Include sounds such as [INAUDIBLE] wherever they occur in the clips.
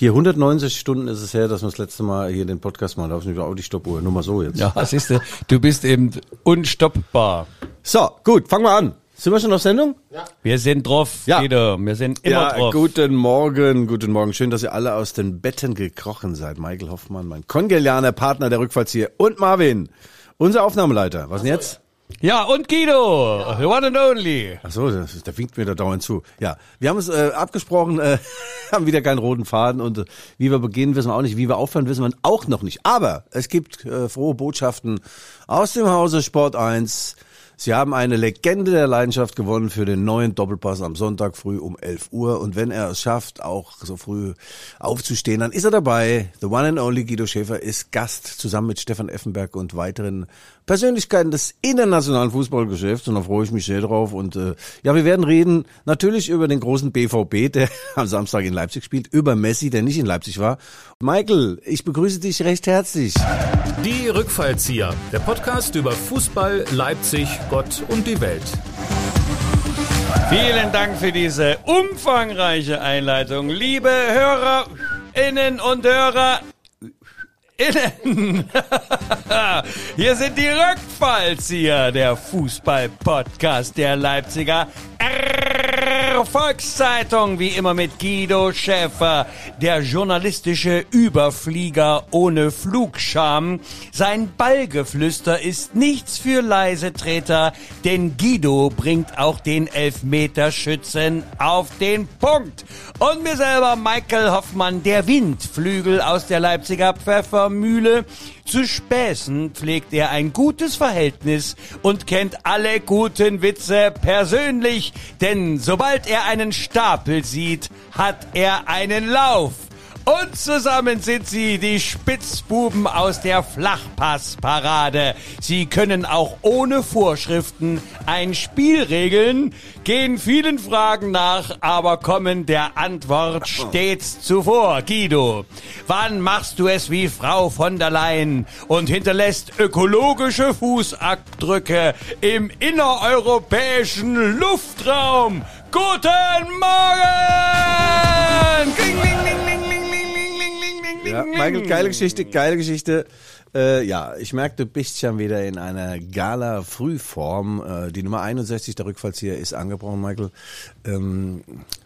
Hier 190 Stunden ist es her, dass wir das letzte Mal hier den Podcast machen. Da habe ich auch die Stoppuhr. Nur mal so jetzt. Ja, [LAUGHS] siehst du, du bist eben unstoppbar. So, gut, fangen wir an. Sind wir schon auf Sendung? Ja. Wir sind drauf, Ja. Guido. Wir sind immer ja, drauf. guten Morgen, guten Morgen. Schön, dass ihr alle aus den Betten gekrochen seid. Michael Hoffmann, mein kongenialer Partner der Rückfallzieher und Marvin, unser Aufnahmeleiter. Was denn jetzt? Ja, und Guido, the one and only. Ach so, da winkt mir da dauernd zu. Ja, wir haben es äh, abgesprochen, äh, [LAUGHS] haben wieder keinen roten Faden und äh, wie wir beginnen, wissen wir auch nicht. Wie wir aufhören, wissen wir auch noch nicht. Aber es gibt äh, frohe Botschaften aus dem Hause Sport 1. Sie haben eine Legende der Leidenschaft gewonnen für den neuen Doppelpass am Sonntag früh um 11 Uhr. Und wenn er es schafft, auch so früh aufzustehen, dann ist er dabei. The one and only Guido Schäfer ist Gast zusammen mit Stefan Effenberg und weiteren Persönlichkeiten des internationalen Fußballgeschäfts. Und da freue ich mich sehr drauf. Und äh, ja, wir werden reden natürlich über den großen BVB, der [LAUGHS] am Samstag in Leipzig spielt, über Messi, der nicht in Leipzig war. Michael, ich begrüße dich recht herzlich. Die Rückfallzieher, der Podcast über Fußball, Leipzig, Gott und die Welt. Vielen Dank für diese umfangreiche Einleitung. Liebe Hörerinnen und Hörer, Innen. [LAUGHS] Hier sind die Rückfallzieher, der Fußball-Podcast der Leipziger Volkszeitung, wie immer mit Guido Schäfer, der journalistische Überflieger ohne Flugscham. Sein Ballgeflüster ist nichts für leise Treter, denn Guido bringt auch den Elfmeterschützen auf den Punkt. Und mir selber Michael Hoffmann, der Windflügel aus der Leipziger Pfeffermühle. Zu Späßen pflegt er ein gutes Verhältnis und kennt alle guten Witze persönlich, denn sobald er einen Stapel sieht, hat er einen Lauf. Und zusammen sind sie die Spitzbuben aus der Flachpassparade. Sie können auch ohne Vorschriften ein Spiel regeln, gehen vielen Fragen nach, aber kommen der Antwort stets zuvor. Guido, wann machst du es wie Frau von der Leyen und hinterlässt ökologische Fußabdrücke im innereuropäischen Luftraum? Guten Morgen! Ja, Michael, geile Geschichte, geile Geschichte. Äh, ja, ich merke, du bist schon wieder in einer Gala-Frühform. Äh, die Nummer 61 der Rückfallzieher ist angebrochen, Michael. Ähm,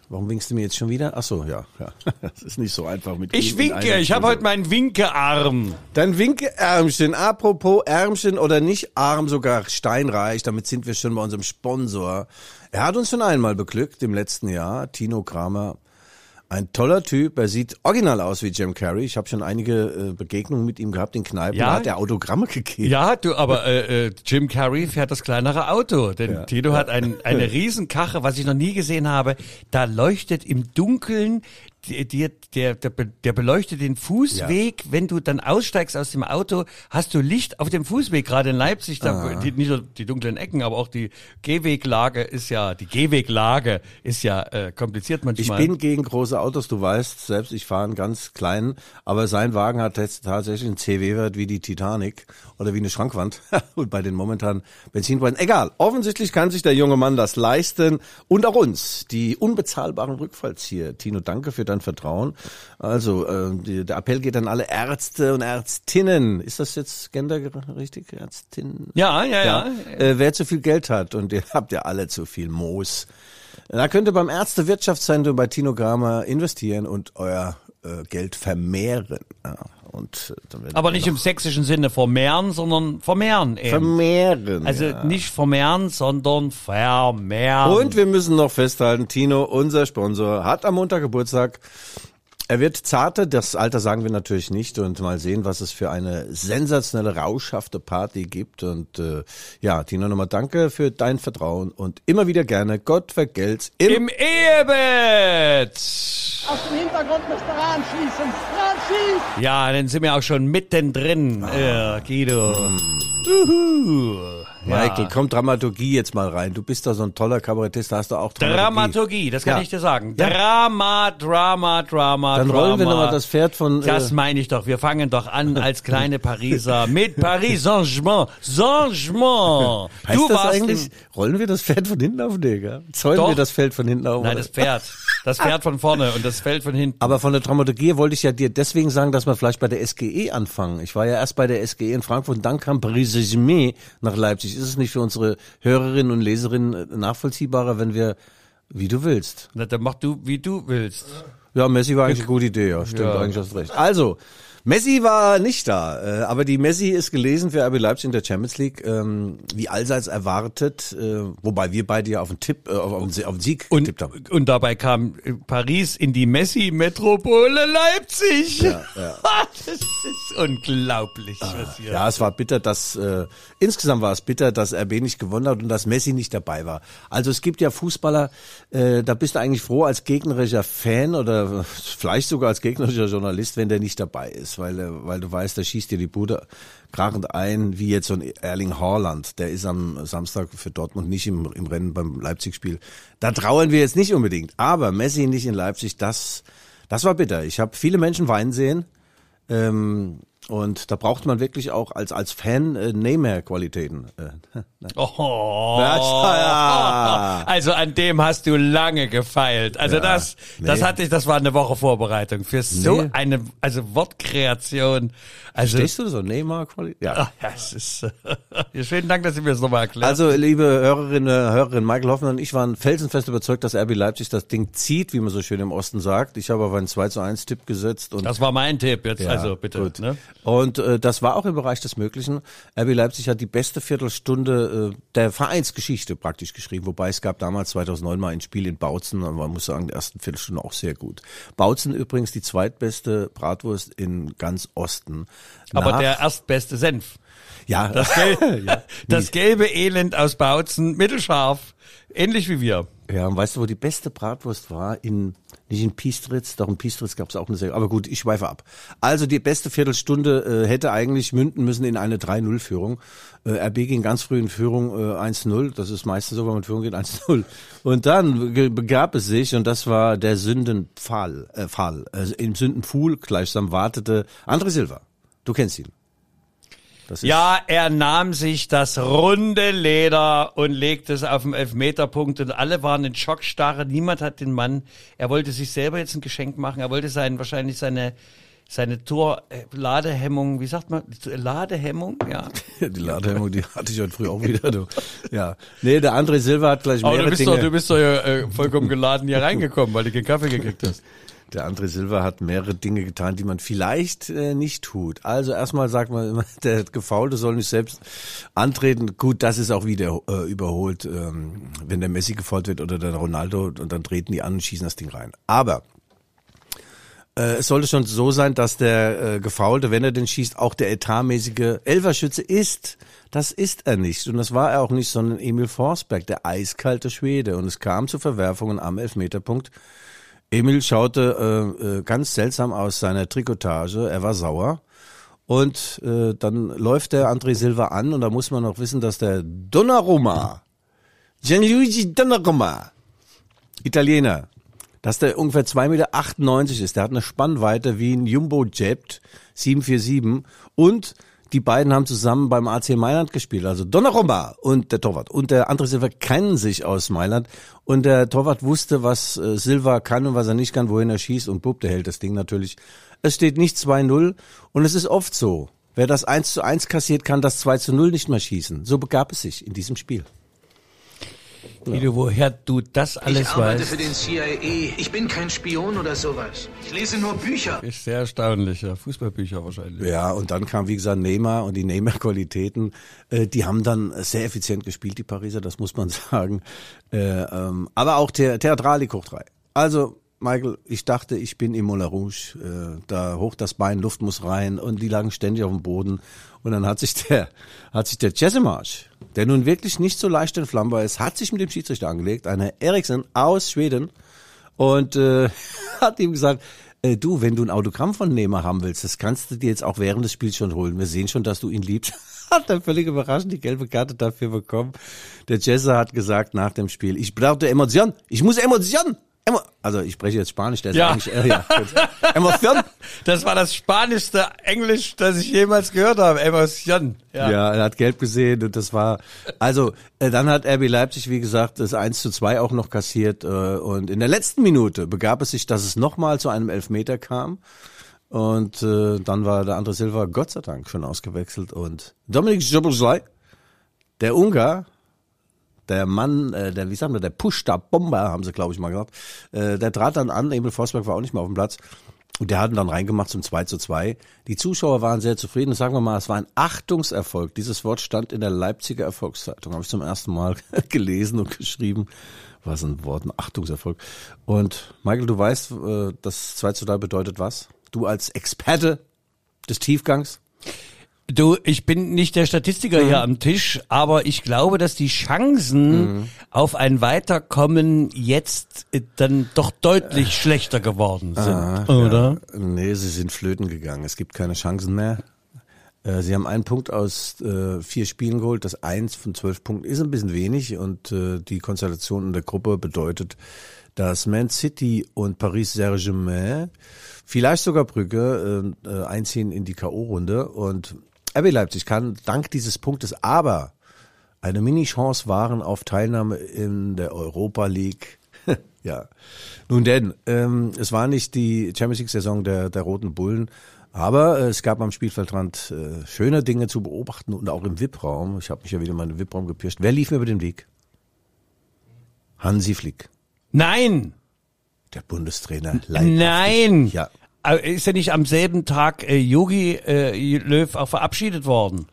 warum winkst du mir jetzt schon wieder? Ach so, ja, ja. Das ist nicht so einfach mit Ich winke, ich habe heute meinen Winkearm. Dein Winkeärmchen. Apropos Ärmchen oder nicht Arm, sogar steinreich. Damit sind wir schon bei unserem Sponsor. Er hat uns schon einmal beglückt im letzten Jahr, Tino Kramer. Ein toller Typ, er sieht original aus wie Jim Carrey. Ich habe schon einige äh, Begegnungen mit ihm gehabt in Kneipen, Ja? da hat er Autogramme gegeben. Ja, du, aber äh, äh, Jim Carrey fährt das kleinere Auto, denn Tito hat ein, eine [LAUGHS] Riesenkache, was ich noch nie gesehen habe. Da leuchtet im Dunkeln die, der, der, der beleuchtet den Fußweg. Wenn du dann aussteigst aus dem Auto, hast du Licht auf dem Fußweg. Gerade in Leipzig, da, die, nicht nur die dunklen Ecken, aber auch die Gehweglage ist ja, die Gehweglage ist ja äh, kompliziert Ich manchmal. bin gegen große Autos, du weißt selbst, ich fahre einen ganz kleinen, aber sein Wagen hat jetzt tatsächlich einen CW-Wert wie die Titanic oder wie eine Schrankwand. [LAUGHS] Und bei den momentanen Benzinpreisen, egal. Offensichtlich kann sich der junge Mann das leisten und auch uns, die unbezahlbaren Rückfallzieher. Tino, danke für dein Vertrauen. Also, äh, die, der Appell geht an alle Ärzte und Ärztinnen. Ist das jetzt Gender richtig? Ärztinnen? ja, ja, ja. Äh, wer zu viel Geld hat und ihr habt ja alle zu viel Moos. Da könnt ihr beim Ärzte-Wirtschaftszentrum bei Tino Kramer investieren und euer äh, Geld vermehren. Ja, und äh, Aber nicht im sächsischen Sinne vermehren, sondern vermehren eben. vermehren. Also ja. nicht vermehren, sondern vermehren. Und wir müssen noch festhalten, Tino, unser Sponsor, hat am Montag Geburtstag. Er wird zarter, das Alter sagen wir natürlich nicht und mal sehen, was es für eine sensationelle, rauschhafte Party gibt. Und äh, ja, Tino, nochmal danke für dein Vertrauen und immer wieder gerne. Gott vergelt's im, Im Ehebett! Aus dem Hintergrund müsst ihr ranschießen. Ranschießen! Ja, dann sind wir auch schon mittendrin, Ah. äh, Guido. Hm. Uhu. Michael, Ja. komm Dramaturgie jetzt mal rein. Du bist da so ein toller Kabarettist, da hast du auch Dramaturgie. Dramaturgie, das kann Ja. ich dir sagen. Ja. Drama, Drama, Drama, Dann Drama. rollen wir nochmal das Pferd von... Das äh, meine ich doch. Wir fangen doch an als kleine Pariser mit Paris Saint-Germain. Saint-Germain. heißt Du das warst eigentlich, rollen wir das Pferd von hinten auf, Digga? Zäunen Doch. wir das Feld von hinten auf? Nein, oder? das Pferd. Das Pferd von vorne und das Feld von hinten. Aber von der Dramaturgie wollte ich ja dir deswegen sagen, dass wir vielleicht bei der SGE anfangen. Ich war ja erst bei der SGE in Frankfurt und dann kam Paris Saint-Germain nach Leipzig. Ist es nicht für unsere Hörerinnen und Leserinnen äh, nachvollziehbarer, wenn wir, wie du willst? Na, dann mach du, wie du willst. Ja, Messi war eigentlich eine gute Idee, ja. Stimmt, Ja. eigentlich hast recht. Also, Messi war nicht da, äh, aber die Messi ist gelesen für RB Leipzig in der Champions League, ähm, wie allseits erwartet, äh, wobei wir beide ja auf den Tipp, äh, auf, auf, den, Sieg Und, getippt haben. und dabei kam äh, Paris in die Messi-Metropole Leipzig. [LAUGHS] das ist unglaublich, was hier. Ja, es war bitter, dass äh, insgesamt war es bitter, dass RB nicht gewonnen hat und dass Messi nicht dabei war. Also es gibt ja Fußballer, äh, da bist du eigentlich froh als gegnerischer Fan oder [LAUGHS] vielleicht sogar als gegnerischer Journalist, wenn der nicht dabei ist, weil äh, weil du weißt, der schießt dir die Bude krachend ein, wie jetzt so ein Erling Haaland, der ist am Samstag für Dortmund nicht im, im Rennen beim Leipzig-Spiel. Da trauern wir jetzt nicht unbedingt, aber Messi nicht in Leipzig, das das war bitter. Ich habe viele Menschen weinen sehen. Ähm, und da braucht man wirklich auch als als Fan äh, Neymar-Qualitäten. Äh, Oh. [LAUGHS] Ja, ja. [LAUGHS] Also an dem hast du lange gefeilt. Also Ja, das, das nee. hatte ich, das war eine Woche Vorbereitung für so Nee. eine, also Wortkreation. Also, Stehst du so Neymar-Qualität? Ja. [LAUGHS] Ja, es ist, äh, vielen Dank, dass Sie mir das nochmal erklärt. Also, liebe Hörerinnen, Hörerinnen, Michael Hoffmann und ich waren felsenfest überzeugt, dass RB Leipzig das Ding zieht, wie man so schön im Osten sagt. Ich habe auf einen 2 zu 1 Tipp gesetzt und das war mein Tipp jetzt, Ja, also bitte. Gut. Ne? Und äh, das war auch im Bereich des Möglichen. RB Leipzig hat die beste Viertelstunde äh, der Vereinsgeschichte praktisch geschrieben, wobei es gab damals 2009 mal ein Spiel in Bautzen und man muss sagen, der ersten Viertelstunde auch sehr gut. Bautzen übrigens die zweitbeste Bratwurst in ganz Osten. Aber der erstbeste Senf. Ja, Das, [LAUGHS] Gel ja, das gelbe Elend aus Bautzen, mittelscharf, ähnlich wie wir. Ja, und weißt du, wo die beste Bratwurst war? In, nicht in Piestritz, doch in Piestritz gab es auch eine sehr, aber gut, ich schweife ab. Also die beste Viertelstunde äh, hätte eigentlich münden müssen in eine 3-0-Führung. Äh, RB ging ganz früh in Führung äh, 1-0, das ist meistens so, wenn man in Führung geht, [LAUGHS] 1-0. Und dann begab es sich, und das war der Sündenfall, äh, Fall. Also im Sündenpfuhl gleichsam wartete André Silva. Du kennst ihn. Ja, er nahm sich das runde Leder und legte es auf den Elfmeterpunkt und alle waren in Schockstarre. Niemand hat den Mann, er wollte sich selber jetzt ein Geschenk machen. Er wollte sein, wahrscheinlich seine, seine Tor-Ladehemmung, wie sagt man, Ladehemmung, ja. [LAUGHS] Die Ladehemmung, die hatte ich heute früh auch wieder. Du. Ja, nee, der André Silva hat gleich Aber mehrere du bist Dinge. doch, du bist doch ja, äh, vollkommen geladen hier [LAUGHS] reingekommen, weil du keinen Kaffee gekriegt hast. Der André Silva hat mehrere Dinge getan, die man vielleicht äh, nicht tut. Also erstmal sagt man immer, [LAUGHS] der Gefaulte soll nicht selbst antreten. Gut, das ist auch wieder äh, überholt, ähm, wenn der Messi gefault wird oder der Ronaldo und dann treten die an und schießen das Ding rein. Aber äh, es sollte schon so sein, dass der äh, Gefaulte, wenn er den schießt, auch der etatmäßige Elferschütze ist. Das ist er nicht. Und das war er auch nicht, sondern Emil Forsberg, der eiskalte Schwede. Und es kam zu Verwerfungen am Elfmeterpunkt. Emil schaute äh, äh, ganz seltsam aus seiner Trikotage. Er war sauer. Und äh, dann läuft der André Silva an und da muss man noch wissen, dass der Donnarumma, Gianluigi Donnarumma, Italiener, dass der ungefähr 2,98 Meter ist. Der hat eine Spannweite wie ein Jumbo Jet 747 und die beiden haben zusammen beim AC Mailand gespielt, also Donnarumma und der Torwart. Und der andere Silva kennen sich aus Mailand und der Torwart wusste, was äh, Silva kann und was er nicht kann, wohin er schießt und bub, der hält das Ding natürlich. Es steht nicht 2-0 und es ist oft so. Wer das 1 zu 1 kassiert, kann das 2 zu 0 nicht mehr schießen. So begab es sich in diesem Spiel. Guido, woher du das alles Ich arbeite weißt, für den CIA. Ich bin kein Spion oder sowas. Ich lese nur Bücher. ist sehr erstaunlich. Ja. Fußballbücher wahrscheinlich. Ja, und dann kam, wie gesagt, Neymar und die Neymar-Qualitäten, äh, die haben dann sehr effizient gespielt, die Pariser, das muss man [LAUGHS] sagen. Äh, ähm, aber auch The Theatralik hoch drei. Also, Michael, ich dachte, ich bin im Moulin Rouge, äh, da hoch das Bein, Luft muss rein und die lagen ständig auf dem Boden. Und dann hat sich der, hat sich der Jessemarsch, der nun wirklich nicht so leicht entflammbar ist, hat sich mit dem Schiedsrichter angelegt, einer Eriksen aus Schweden, und äh, [LAUGHS] hat ihm gesagt, äh, du, wenn du ein Autogramm von Neymar haben willst, das kannst du dir jetzt auch während des Spiels schon holen. Wir sehen schon, dass du ihn liebst. [LAUGHS] Hat er völlig überraschend die gelbe Karte dafür bekommen. Der Jesse hat gesagt nach dem Spiel, ich brauchte Emotion, ich muss Emotion. Also ich spreche jetzt Spanisch, der ist Ja. eigentlich, äh, ja. Emotion. [LAUGHS] Das war das spanischste Englisch, das ich jemals gehört habe. Emotion. Ja. Ja. er hat gelb gesehen und das war, also äh, dann hat RB Leipzig, wie gesagt, das 1 zu 2 auch noch kassiert äh, und in der letzten Minute begab es sich, dass es nochmal zu einem Elfmeter kam und äh, dann war der andere Silva Gott sei Dank schon ausgewechselt und Dominik Szoboszlai, der Ungar, der Mann, äh, der, wie sagen wir, der Pushta Bomber, haben sie, glaube ich, mal gesagt, äh, der trat dann an, Emil Forsberg war auch nicht mehr auf dem Platz. Und der hat ihn dann reingemacht zum 2 zu 2. Die Zuschauer waren sehr zufrieden. Und sagen wir mal, es war ein Achtungserfolg. Dieses Wort stand in der Leipziger Erfolgszeitung. Habe ich zum ersten Mal [LAUGHS] gelesen und geschrieben. Was ein Wort, ein Achtungserfolg. Und Michael, du weißt, äh, das 2 zu 3 bedeutet was? Du als Experte des Tiefgangs? Du, ich bin nicht der Statistiker Mhm. hier am Tisch, aber ich glaube, dass die Chancen Mhm. auf ein Weiterkommen jetzt äh, dann doch deutlich Äh. schlechter geworden sind, Ah, oder? Ja. Nee, sie sind flöten gegangen. Es gibt keine Chancen mehr. Äh, Sie haben einen Punkt aus äh, vier Spielen geholt. Das eins von zwölf Punkten ist ein bisschen wenig und äh, die Konstellation in der Gruppe bedeutet, dass Man City und Paris Saint-Germain, vielleicht sogar Brügge, äh, einziehen in die K.O.-Runde und RB Leipzig kann dank dieses Punktes aber eine Mini-Chance wahren auf Teilnahme in der Europa League. [LAUGHS] ja. Nun denn, ähm, es war nicht die Champions League-Saison der, der Roten Bullen, aber äh, es gab am Spielfeldrand äh, schöne Dinge zu beobachten und auch im VIP-Raum. Ich habe mich ja wieder mal in den VIP-Raum gepirscht. Wer lief mir über den Weg? Hansi Flick, Nein, der Bundestrainer. leibhaftig. nein. Ja, Ist ja nicht am selben Tag äh, Yogi äh, Löw auch verabschiedet worden?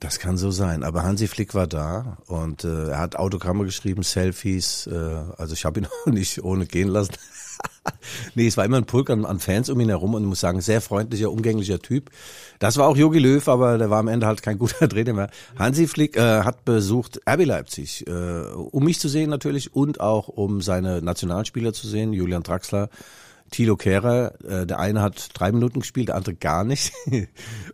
Das kann so sein, aber Hansi Flick war da und äh, er hat Autogramme geschrieben, Selfies, äh, also ich habe ihn [LAUGHS] auch nicht ohne gehen lassen. [LAUGHS] nee, es war immer ein Pulk an, an Fans um ihn herum und ich muss sagen, sehr freundlicher, umgänglicher Typ. Das war auch Jogi Löw, aber der war am Ende halt kein [LAUGHS] guter Trainer mehr. Hansi Flick äh, hat besucht RB Leipzig, äh, um mich zu sehen natürlich und auch um seine Nationalspieler zu sehen, Julian Draxler, Thilo Kehrer, äh, der eine hat drei Minuten gespielt, der andere gar nicht. [LAUGHS]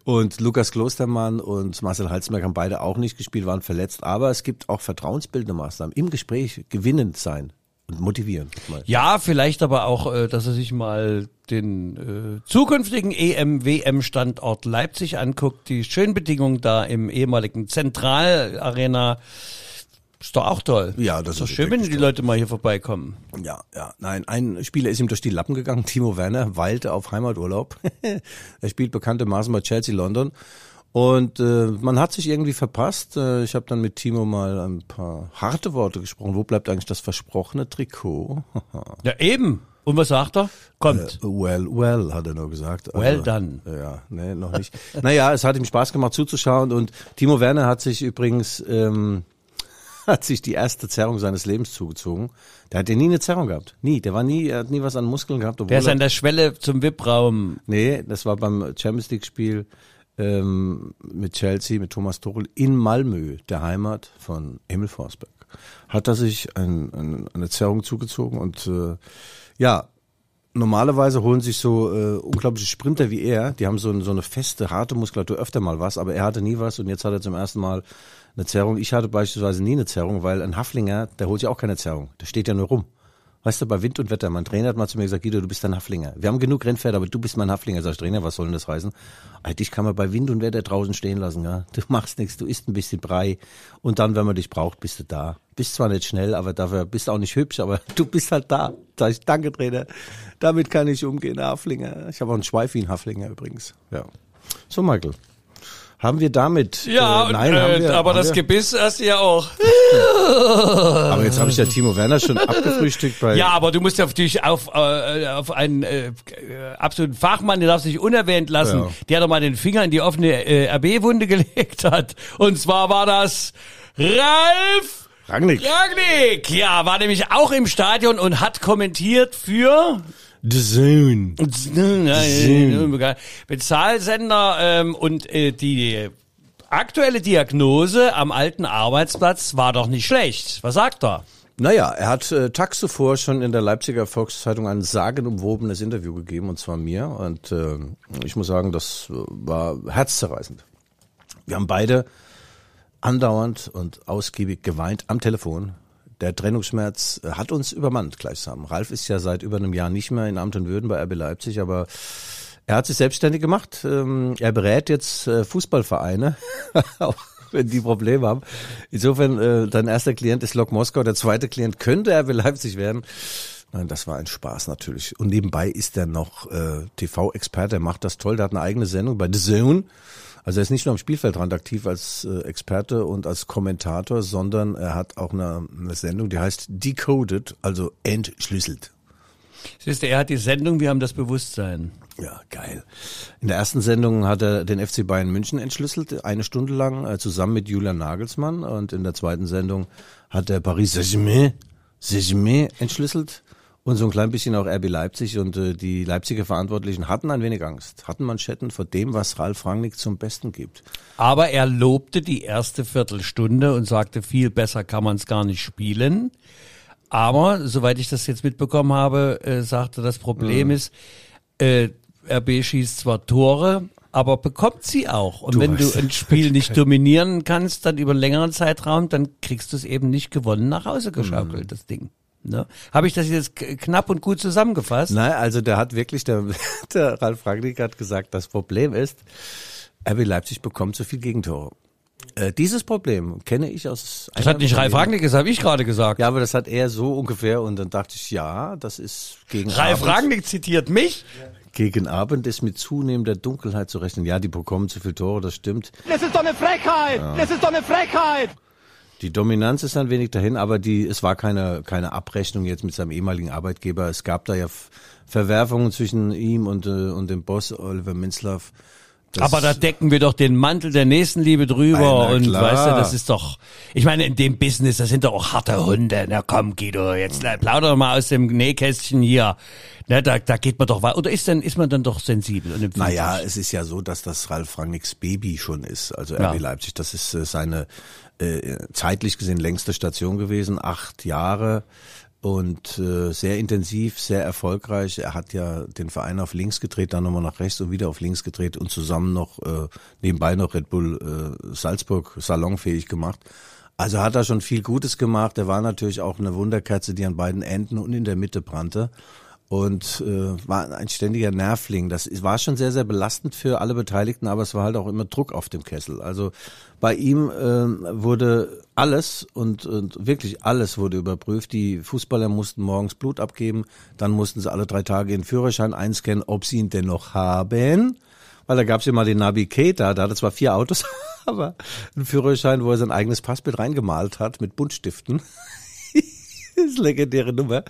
und Lukas Klostermann und Marcel Halzenberg haben beide auch nicht gespielt, waren verletzt. Aber es gibt auch vertrauensbildende Maßnahmen. Im Gespräch gewinnend sein und motivieren. Mal. Ja, vielleicht aber auch, äh, dass er sich mal den äh, zukünftigen EM-WM-Standort Leipzig anguckt. Die schönen Bedingungen da im ehemaligen Zentralarena. Ist doch auch toll. Ja, das ist doch ist schön, wenn die Leute mal hier vorbeikommen. Ja, ja. Nein, ein Spieler ist ihm durch die Lappen gegangen, [LAUGHS] Timo Werner, weilte auf Heimaturlaub. [LAUGHS] er spielt bekanntermaßen bei Chelsea London. Und äh, man hat sich irgendwie verpasst. Äh, ich habe dann mit Timo mal ein paar harte Worte gesprochen. Wo bleibt eigentlich das versprochene Trikot? [LAUGHS] Ja, eben. Und was sagt er? Kommt. Äh, well, well, hat er nur gesagt. Well done. Ja, nee, noch nicht. naja, es hat ihm Spaß gemacht zuzuschauen und Timo Werner hat sich übrigens, ähm, [LAUGHS] hat sich die erste Zerrung seines Lebens zugezogen. Der hat ja nie eine Zerrung gehabt. Nie. Der war nie, er hat nie was an Muskeln gehabt. Obwohl Der ist an der Schwelle zum VIP-Raum. nee, das war beim Champions League Spiel ähm, mit Chelsea, mit Thomas Tuchel in Malmö, der Heimat von Emil Forsberg. Hat er sich ein, ein, eine Zerrung zugezogen und äh, ja, normalerweise holen sich so äh, unglaubliche Sprinter wie er, die haben so, so eine feste, harte Muskulatur öfter mal was, aber er hatte nie was und jetzt hat er zum ersten Mal eine Zerrung. Ich hatte beispielsweise nie eine Zerrung, weil ein Haflinger, der holt ja auch keine Zerrung, der steht ja nur rum. Weißt du, bei Wind und Wetter, mein Trainer hat mal zu mir gesagt, Guido, du bist ein Haflinger. Wir haben genug Rennpferde, aber du bist mein Haflinger. Sag ich, Trainer, was soll denn das heißen? Alter, dich kann man bei Wind und Wetter draußen stehen lassen, ja. Du [LAUGHS] machst nichts, du isst ein bisschen Brei und dann, wenn man dich braucht, bist du da. Bist zwar nicht schnell, aber dafür bist du auch nicht hübsch, aber [LAUGHS] du bist halt da. Sag ich, danke, Trainer. Damit kann ich umgehen, Haflinger. Ich habe auch einen Schweif wie ein Haflinger übrigens. Ja. So, Michael. Haben wir damit? Ja, äh, nein, und, haben äh, wir, aber haben das wir, Gebiss hast du ja auch. [LAUGHS] Aber jetzt habe ich ja Timo Werner schon [LAUGHS] abgefrühstückt bei. Ja, aber du musst ja natürlich auf, äh, auf einen äh, absoluten Fachmann, der darf sich unerwähnt lassen, Ja. der doch mal den Finger in die offene äh, RB-Wunde [LAUGHS] gelegt hat. Und zwar war das Ralf Rangnick. Ragnick. Ja, war nämlich auch im Stadion und hat kommentiert für The Zone. Bezahlsender ähm, und äh, die aktuelle Diagnose am alten Arbeitsplatz war doch nicht schlecht. Was sagt er? Naja, er hat äh, tags zuvor schon in der Leipziger Volkszeitung ein sagenumwobenes Interview gegeben, und zwar mir. Und äh, ich muss sagen, das äh, war herzzerreißend. Wir haben beide andauernd und ausgiebig geweint am Telefon. Der Trennungsschmerz äh, hat uns übermannt gleichsam. Ralf ist ja seit über einem Jahr nicht mehr in Amt und Würden bei RB Leipzig, aber Er hat sich selbstständig gemacht. Ähm, er berät jetzt äh, Fußballvereine, [LAUGHS] wenn die Probleme haben. Insofern, äh, dein erster Klient ist Lok Moskau, der zweite Klient könnte RB Leipzig werden. Nein, das war ein Spaß natürlich. Und nebenbei ist er noch TV-Experte, er macht das toll, der hat eine eigene Sendung bei The Zone. Also er ist nicht nur am Spielfeldrand aktiv als äh, Experte und als Kommentator, sondern er hat auch eine, eine Sendung, die heißt Decoded, also entschlüsselt. Siehst du, er hat die Sendung, wir haben das Bewusstsein. Ja, geil. In der ersten Sendung hat er den FC Bayern München entschlüsselt, eine Stunde lang, äh, zusammen mit Julian Nagelsmann. Und in der zweiten Sendung hat er Paris Saint-Germain entschlüsselt und so ein klein bisschen auch RB Leipzig. Und äh, die Leipziger Verantwortlichen hatten ein wenig Angst, hatten Manschetten vor dem, was Ralf Rangnick zum Besten gibt. Aber er lobte die erste Viertelstunde und sagte, viel besser kann man es gar nicht spielen. Aber, soweit ich das jetzt mitbekommen habe, äh, sagte, das Problem ist, äh, RB schießt zwar Tore, aber bekommt sie auch. Und Du wenn du ein [LAUGHS] Spiel nicht dominieren kannst, dann über einen längeren Zeitraum, dann kriegst du es eben nicht gewonnen nach Hause geschaukelt, Mhm. das Ding. Ne? Habe ich das jetzt knapp und gut zusammengefasst? Nein, also der hat wirklich, der, [LAUGHS] der Ralf Rangnick hat gesagt, das Problem ist, RB Leipzig bekommt zu viel Gegentore. Äh, dieses Problem kenne ich aus. Das hat nicht Ralf Rangnick. Gesagt, habe ich gerade gesagt. Ja, aber das hat er so ungefähr und dann dachte ich, ja, das ist gegen Ralf Abend. Rangnick zitiert mich. Gegen Abend ist mit zunehmender Dunkelheit zu rechnen. Ja, die bekommen zu viele Tore, das stimmt. Das ist doch eine Frechheit! Das ist doch eine Frechheit! Die Dominanz ist ein wenig dahin, aber die, es war keine, keine Abrechnung jetzt mit seinem ehemaligen Arbeitgeber. Es gab da ja Verwerfungen zwischen ihm und, äh, und dem Boss Oliver Minzlaff. Das- Aber da decken wir doch den Mantel der Nächstenliebe drüber und klar. weißt du, das ist doch, ich meine, in dem Business, das sind doch auch harte Hunde. Na komm, Guido, jetzt plauder doch mal aus dem Nähkästchen hier. Na, da, da geht man doch weiter. Oder ist dann, ist man dann doch sensibel und empfindlich? Naja, es ist ja so, dass das Ralf Rangnicks Baby schon ist. Also Ja. RB Leipzig, das ist äh, seine äh, zeitlich gesehen längste Station gewesen, acht Jahre und äh, sehr intensiv, sehr erfolgreich. Er hat ja den Verein auf links gedreht, dann nochmal nach rechts und wieder auf links gedreht und zusammen noch äh, nebenbei noch Red Bull äh, Salzburg salonfähig gemacht. Also hat er schon viel Gutes gemacht. Er war natürlich auch eine Wunderkerze, die an beiden Enden und in der Mitte brannte und äh, war ein ständiger Nervling. Das war schon sehr, sehr belastend für alle Beteiligten, aber es war halt auch immer Druck auf dem Kessel. Also bei ihm ähm, wurde alles und, und wirklich alles wurde überprüft. Die Fußballer mussten morgens Blut abgeben, dann mussten sie alle drei Tage ihren Führerschein einscannen, ob sie ihn denn noch haben. Weil da gab's ja mal den Nabi Keita, da hatte zwar vier Autos, [LAUGHS] aber einen Führerschein, wo er sein eigenes Passbild reingemalt hat mit Buntstiften. [LAUGHS] Das ist legendäre Nummer.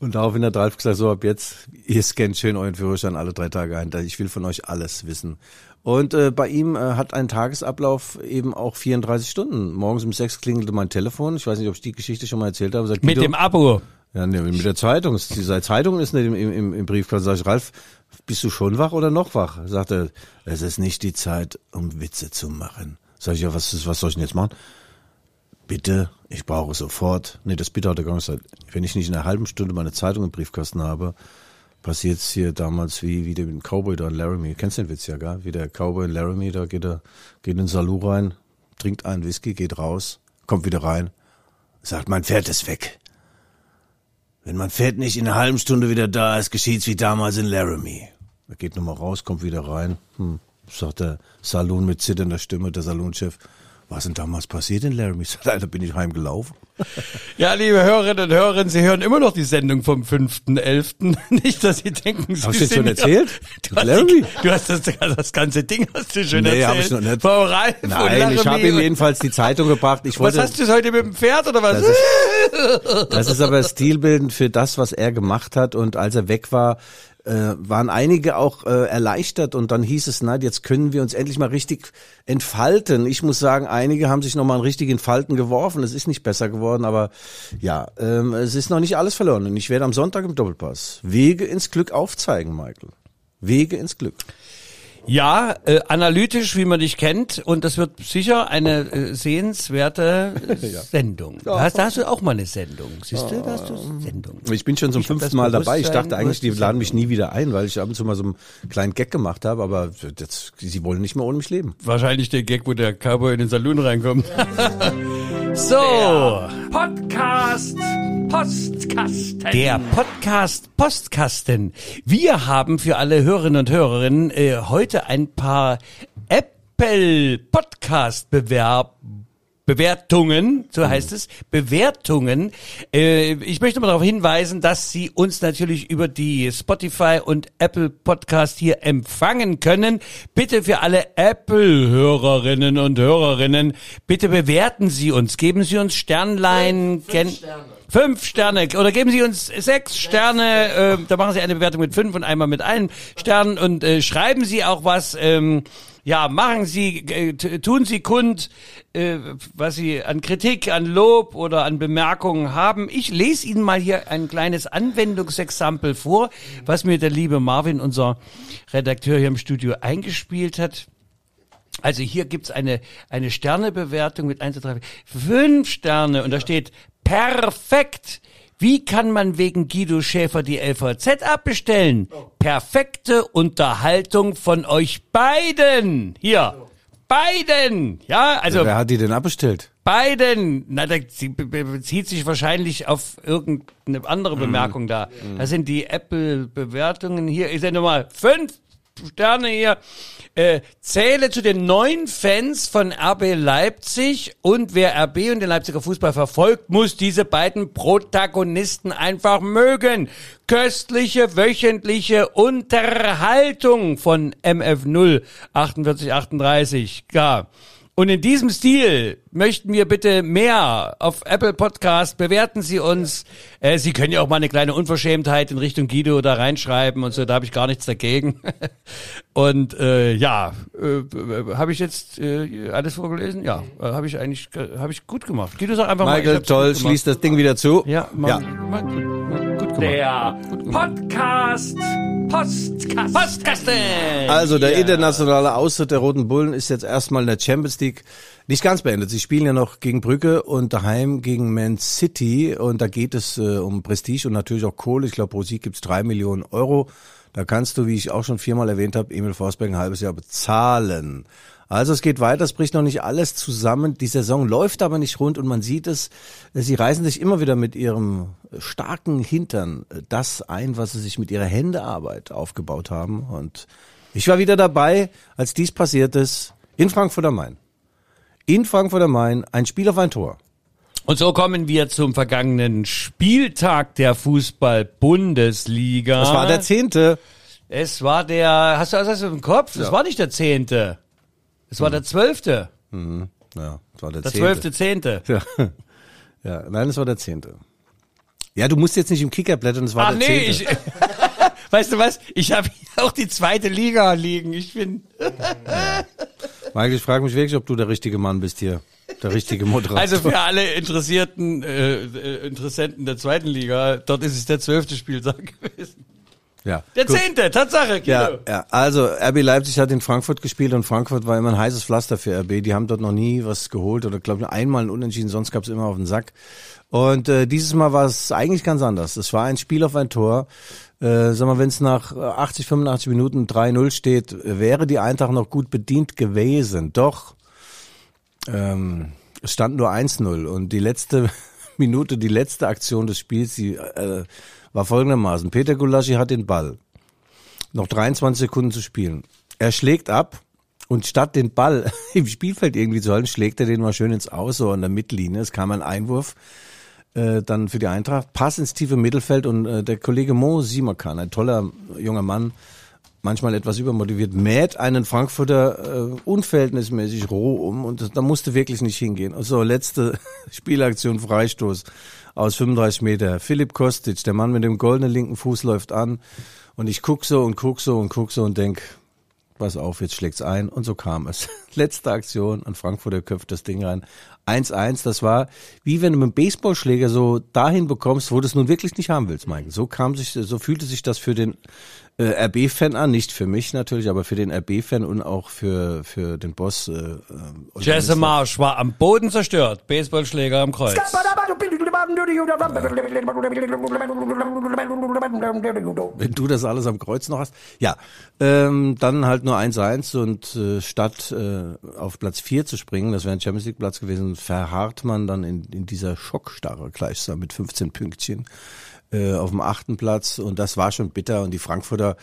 Und daraufhin hat Ralf gesagt, so ab jetzt, ihr scannt schön euren Führerschein alle drei Tage ein. Ich will von euch alles wissen. Und äh, bei ihm äh, hat ein Tagesablauf eben auch 34 Stunden. Morgens um sechs klingelte mein Telefon. Ich weiß nicht, ob ich die Geschichte schon mal erzählt habe. Sagt, Mit Guido- dem Abo. ja, nee, mit der Zeitung. Die Zeitung ist nicht im, im, im Briefkasten. Sag ich, Ralf, bist du schon wach oder noch wach? Sagt er, es ist nicht die Zeit, um Witze zu machen. Sag ich, ja, was, was soll ich denn jetzt machen? Bitte, ich brauche sofort. Nee, das bitte hat er gar nicht gesagt. Wenn ich nicht in einer halben Stunde meine Zeitung im Briefkasten habe, passiert's hier damals wie, wie dem Cowboy da in Laramie. Kennst du den Witz ja, gell? Wie der Cowboy in Laramie, da geht er, geht in den Saloon rein, trinkt einen Whisky, geht raus, kommt wieder rein, sagt, mein Pferd ist weg. Wenn mein Pferd nicht in einer halben Stunde wieder da ist, geschieht's wie damals in Laramie. Er geht nochmal raus, kommt wieder rein. Hm, sagt der Saloon mit zitternder Stimme, der Salonchef. Was denn damals passiert in Laramie? [LAUGHS] Er, da bin ich heimgelaufen. Ja, liebe Hörerinnen und Hörer, Sie hören immer noch die Sendung vom 5.11. [LAUGHS] Nicht, dass Sie denken, Sie Hab ich das schon erzählt? [LAUGHS] Du hast, Laramie? du hast das, das ganze Ding hast du schon Nee, erzählt. hab ich noch nicht. Frau Ralf Nein, ich habe ihm jedenfalls die Zeitung gebracht. Ich Was wollte, hast du heute mit dem Pferd oder was? Das ist, das ist aber stilbildend für das, was er gemacht hat. Und als er weg war, äh, waren einige auch äh, erleichtert und dann hieß es, na, jetzt können wir uns endlich mal richtig entfalten. Ich muss sagen, einige haben sich nochmal richtig in Falten geworfen. Es ist nicht besser geworden, aber ja, ähm, es ist noch nicht alles verloren. Und ich werde am Sonntag im Doppelpass Wege ins Glück aufzeigen, Michael. Wege ins Glück. Ja, äh, analytisch, wie man dich kennt. Und das wird sicher eine äh, sehenswerte [LAUGHS] äh, Sendung. Da, hast, da hast du auch mal eine Sendung. Siehst du, da hast du eine Sendung. Ich bin schon zum Ich fünften das Mal dabei. Ich dachte eigentlich, die laden mich nie wieder ein, weil ich ab und zu mal so einen kleinen Gag gemacht habe, aber jetzt, sie wollen nicht mehr ohne mich leben. Wahrscheinlich der Gag, wo der Cowboy in den Saloon reinkommt. [LAUGHS] so. Podcast Postkasten. Der Podcast Postkasten. Wir haben für alle Hörerinnen und Hörerinnen äh, heute ein paar Apple Podcast Bewerb Bewertungen, so heißt es, Bewertungen. Äh, ich möchte mal darauf hinweisen, dass Sie uns natürlich über die Spotify und Apple Podcast hier empfangen können. Bitte für alle Apple-Hörerinnen und Hörerinnen, bitte bewerten Sie uns, geben Sie uns Sternlein. Fünf, fünf Sterne. Fünf Sterne oder geben Sie uns sechs Sterne. Äh, da machen Sie eine Bewertung mit fünf und einmal mit einem Stern und äh, schreiben Sie auch was. Ähm, ja, machen Sie, äh, tun Sie kund, äh, was Sie an Kritik, an Lob oder an Bemerkungen haben. Ich lese Ihnen mal hier ein kleines Anwendungsexempel vor, was mir der liebe Marvin, unser Redakteur hier im Studio, eingespielt hat. Also hier gibt's eine, eine Sternebewertung mit 1, 2, 3, 5 Sterne und da steht perfekt. Wie kann man wegen Guido Schäfer die LVZ abbestellen? Perfekte Unterhaltung von euch beiden. Hier. Beiden. Ja, also. Wer hat die denn abbestellt? Beiden. Na, da sie bezieht sich wahrscheinlich auf irgendeine andere Bemerkung da. Das sind die Apple-Bewertungen hier. Ich sende mal fünf Sterne hier. Äh, zähle zu den neuen Fans von RB Leipzig und wer RB und den Leipziger Fußball verfolgt, muss diese beiden Protagonisten einfach mögen. Köstliche wöchentliche Unterhaltung von MF0 4838. Ja. Und in diesem Stil möchten wir bitte mehr auf Apple Podcast. Bewerten Sie uns. Äh, Sie können ja auch mal eine kleine Unverschämtheit in Richtung Guido da reinschreiben und so. Da habe ich gar nichts dagegen. [LAUGHS] und äh, ja, äh, habe ich jetzt äh, alles vorgelesen? Ja, äh, habe ich eigentlich äh, habe ich gut gemacht. Guido sag einfach Michael, mal. ich hab's toll, schließt das Ding wieder zu. Ja, mal, ja. Der Podcast Postkasten. Postkasten. Also der Ja. internationale Austritt der Roten Bullen ist jetzt erstmal in der Champions League nicht ganz beendet. Sie spielen ja noch gegen Brügge und daheim gegen Man City und da geht es äh, um Prestige und natürlich auch Kohle. Ich glaube, pro Sieg gibt's drei Millionen Euro. Da kannst du, wie ich auch schon viermal erwähnt habe, Emil Forsberg ein halbes Jahr bezahlen. Also es geht weiter, es bricht noch nicht alles zusammen. Die Saison läuft aber nicht rund und man sieht es, sie reißen sich immer wieder mit ihrem starken Hintern das ein, was sie sich mit ihrer Händearbeit aufgebaut haben. Und ich war wieder dabei, als dies passiert ist, in Frankfurt am Main. In Frankfurt am Main, ein Spiel auf ein Tor. Und so kommen wir zum vergangenen Spieltag der Fußball-Bundesliga. Das war der zehnte. Es war der, hast du das im Kopf? Das war nicht der zehnte. Es war der zwölfte. Ja, das war der, Der zehnte. zwölfte, zehnte. Ja. [LAUGHS] ja, nein, es war der zehnte. Ja, du musst jetzt nicht im Kicker blättern, es war Ach der nee, zehnte. ich, [LAUGHS] weißt du was? Ich habe hier auch die zweite Liga liegen. Ich bin, [LAUGHS] Michael, ich frage mich wirklich, ob du der richtige Mann bist hier. Der richtige Moderator. also für alle interessierten äh, äh, Interessenten der zweiten Liga, dort ist es der zwölfte Spieltag gewesen. Ja, Der gut. zehnte, Tatsache, Guido. Ja, ja, also RB Leipzig hat in Frankfurt gespielt und Frankfurt war immer ein heißes Pflaster für RB. Die haben dort noch nie was geholt oder glaube nur einmal ein Unentschieden, sonst gab es immer auf den Sack. Und äh, dieses Mal war es eigentlich ganz anders. Es war ein Spiel auf ein Tor. Äh, sag mal, wenn es nach äh, 80, 85 Minuten 3-0 steht, äh, wäre die Eintracht noch gut bedient gewesen. Doch ähm, es stand nur 1-0 und die letzte [LAUGHS] Minute, die letzte Aktion des Spiels, die äh, war folgendermaßen. Peter Gulaschi hat den Ball. Noch 23 Sekunden zu spielen. Er schlägt ab und statt den Ball [LAUGHS] im Spielfeld irgendwie zu halten, schlägt er den mal schön ins Aus, so an der Mittellinie. Es kam ein Einwurf äh, dann für die Eintracht. Pass ins tiefe Mittelfeld und äh, der Kollege Mo Simakan, ein toller junger Mann, manchmal etwas übermotiviert, mäht einen Frankfurter äh, unverhältnismäßig roh um und da musste wirklich nicht hingehen. So, letzte [LAUGHS] Spielaktion, Freistoß aus 35 Meter. Philipp Kostic, der Mann mit dem goldenen linken Fuß läuft an und ich guck so und guck so und guck so und denk, pass auf, jetzt schlägt's ein und so kam es. [LAUGHS] Letzte Aktion an Frankfurter köpft das Ding rein. 1-1, das war wie wenn du mit dem Baseballschläger so dahin bekommst, wo du es nun wirklich nicht haben willst, Mike. So kam sich, so fühlte sich das für den äh, RB-Fan an, nicht für mich natürlich, aber für den RB-Fan und auch für für den Boss. Äh, äh, Jesse. Marsch war am Boden zerstört. Baseballschläger am Kreuz. Wenn du das alles am Kreuz noch hast. Ja, ähm, dann halt nur 1-1 und äh, statt äh, auf Platz 4 zu springen, das wäre ein Champions League Platz gewesen, verharrt man dann in, in dieser Schockstarre gleichsam mit 15 Pünktchen äh, auf dem achten Platz und das war schon bitter und die Frankfurter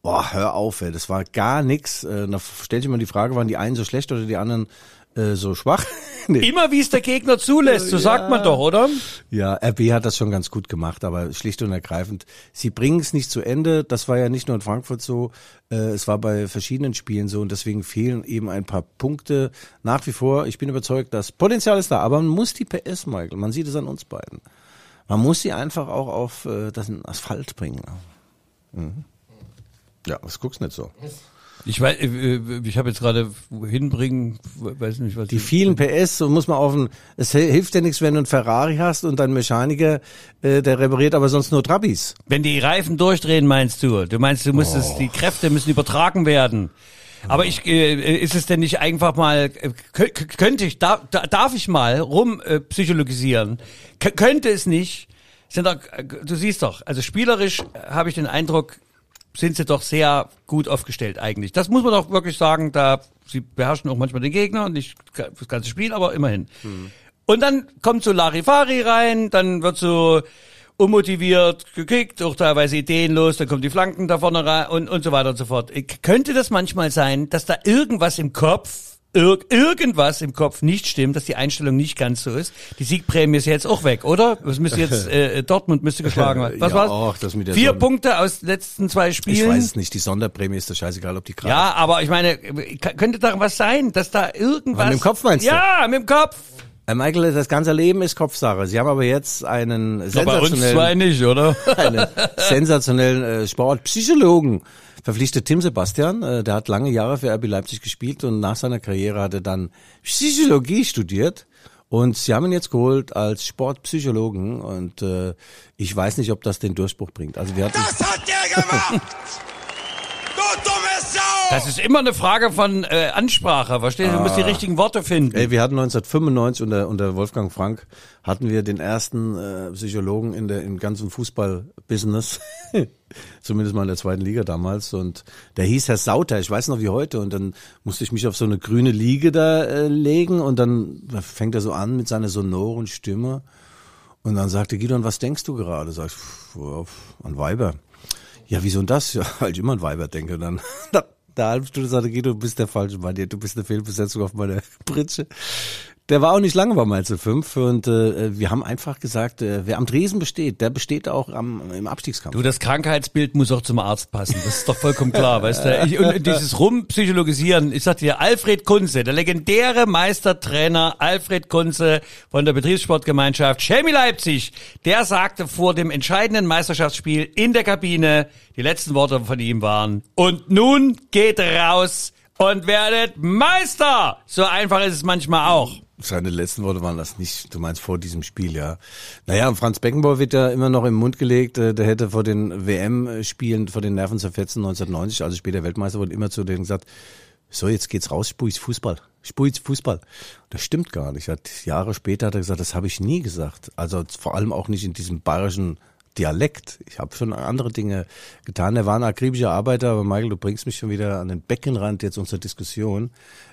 Boah, hör auf, ey, das war gar nix. Äh, da stellt sich mal die Frage, waren die einen so schlecht oder die anderen äh, so schwach? [LAUGHS] nee. Immer wie es der Gegner zulässt, so sagt man doch, oder? Ja, RB hat das schon ganz gut gemacht, aber schlicht und ergreifend, sie bringen es nicht zu Ende. Das war ja nicht nur in Frankfurt so, äh, es war bei verschiedenen Spielen so und deswegen fehlen eben ein paar Punkte. Nach wie vor, ich bin überzeugt, das Potenzial ist da, aber man muss die PS, Michael, man sieht es an uns beiden. Man muss sie einfach auch auf äh, das Asphalt bringen. Mhm. Ja, das guckst nicht so. Ich weiß, äh, ich habe jetzt gerade hinbringen, weiß nicht, was Die vielen PS, so muss man auf ein, es hilft ja nichts, wenn du einen Ferrari hast und dein Mechaniker, äh, der repariert aber sonst nur Trabis. Wenn die Reifen durchdrehen, meinst du? Du meinst, du musst es, die Kräfte müssen übertragen werden. Aber ich, äh, ist es denn nicht einfach mal, äh, kö- könnte ich, darf, darf ich mal rum äh, psychologisieren? K könnte es nicht, sind doch, äh, du siehst doch, also spielerisch habe ich den Eindruck, sind sie doch sehr gut aufgestellt eigentlich. Das muss man doch wirklich sagen, da sie beherrschen auch manchmal den Gegner, nicht das ganze Spiel, aber immerhin. Und dann kommt so Larifari rein, dann wird so unmotiviert gekickt, auch teilweise ideenlos, dann kommen die Flanken da vorne rein und, und so weiter und so fort. Ich, könnte das manchmal sein, dass da irgendwas im Kopf, ir irgendwas im Kopf nicht stimmt, dass die Einstellung nicht ganz so ist? Die Siegprämie ist jetzt auch weg, oder? Was müsste jetzt, [LAUGHS] äh, Dortmund müsste geschlagen werden. Was Ja, war's? auch das mit der Vier Sonne. Punkte aus den letzten zwei Ich Spielen. weiß es nicht, die Sonderprämie ist doch scheißegal, ob die gerade. Ja, aber ich meine, könnte da was sein, dass da irgendwas... Aber mit dem Kopf meinst du? Ja, mit dem Kopf. Äh, Michael, das ganze Leben ist Kopfsache. Sie haben aber jetzt einen Na, bei uns zwei sensationellen, nicht, oder? [LAUGHS] einen sensationellen äh, Sportpsychologen verpflichtet Tim Sebastian. Äh, der hat lange Jahre für RB Leipzig gespielt und nach seiner Karriere hat er dann Psychologie studiert. Und sie haben ihn jetzt geholt als Sportpsychologen und äh, ich weiß nicht, ob das den Durchbruch bringt. Also wir hatten Das hat der gemacht! [LAUGHS] Das ist immer eine Frage von äh, Ansprache, verstehst du? Du musst die richtigen Worte finden. Ey, wir hatten 1995 unter, unter Wolfgang Frank hatten wir den ersten äh, Psychologen in der im ganzen Fußball-Business, [LAUGHS] zumindest mal in der zweiten Liga damals. Und der hieß Herr Sauter, ich weiß noch wie heute. Und dann musste ich mich auf so eine grüne Liege da äh, legen und dann fängt er so an mit seiner sonoren Stimme. Und dann sagte Gidon, was denkst du gerade? Sag ich, "Pff, an Weiber. Ja, wieso denn das? [LAUGHS] Ja, weil ich immer an Weiber denke. Und dann [LAUGHS] nach halben Stunde sagte Guido, du bist der falsche Mann, du bist eine Fehlbesetzung auf meiner [LAUGHS] Pritsche. Der war auch nicht lange beim Mainz 05 und äh, wir haben einfach gesagt, äh, wer am Dresen besteht, der besteht auch am, im Abstiegskampf. Du, das Krankheitsbild muss auch zum Arzt passen. Das ist doch vollkommen klar, weißt du? Ich, und dieses Rumpsychologisieren, ich sag dir, Alfred Kunze, der legendäre Meistertrainer Alfred Kunze von der Betriebssportgemeinschaft Chemie Leipzig, der sagte vor dem entscheidenden Meisterschaftsspiel in der Kabine, die letzten Worte von ihm waren, und nun geht raus und werdet Meister! So einfach ist es manchmal auch. Seine letzten Worte waren das nicht, du meinst vor diesem Spiel, ja. Naja, und Franz Beckenbauer wird ja immer noch im Mund gelegt, äh, der hätte vor den WM-Spielen, vor den Nervenzerfetzen 1990, also später Weltmeister, wurde immer zu denen gesagt, so, jetzt geht's raus, spui's Fußball, spui's Fußball. Das stimmt gar nicht. Hat, Jahre später hat er gesagt, das habe ich nie gesagt. Also vor allem auch nicht in diesem bayerischen Dialekt. Ich habe schon andere Dinge getan. Er war ein akribischer Arbeiter, aber Michael, du bringst mich schon wieder an den Beckenrand jetzt unserer Diskussion.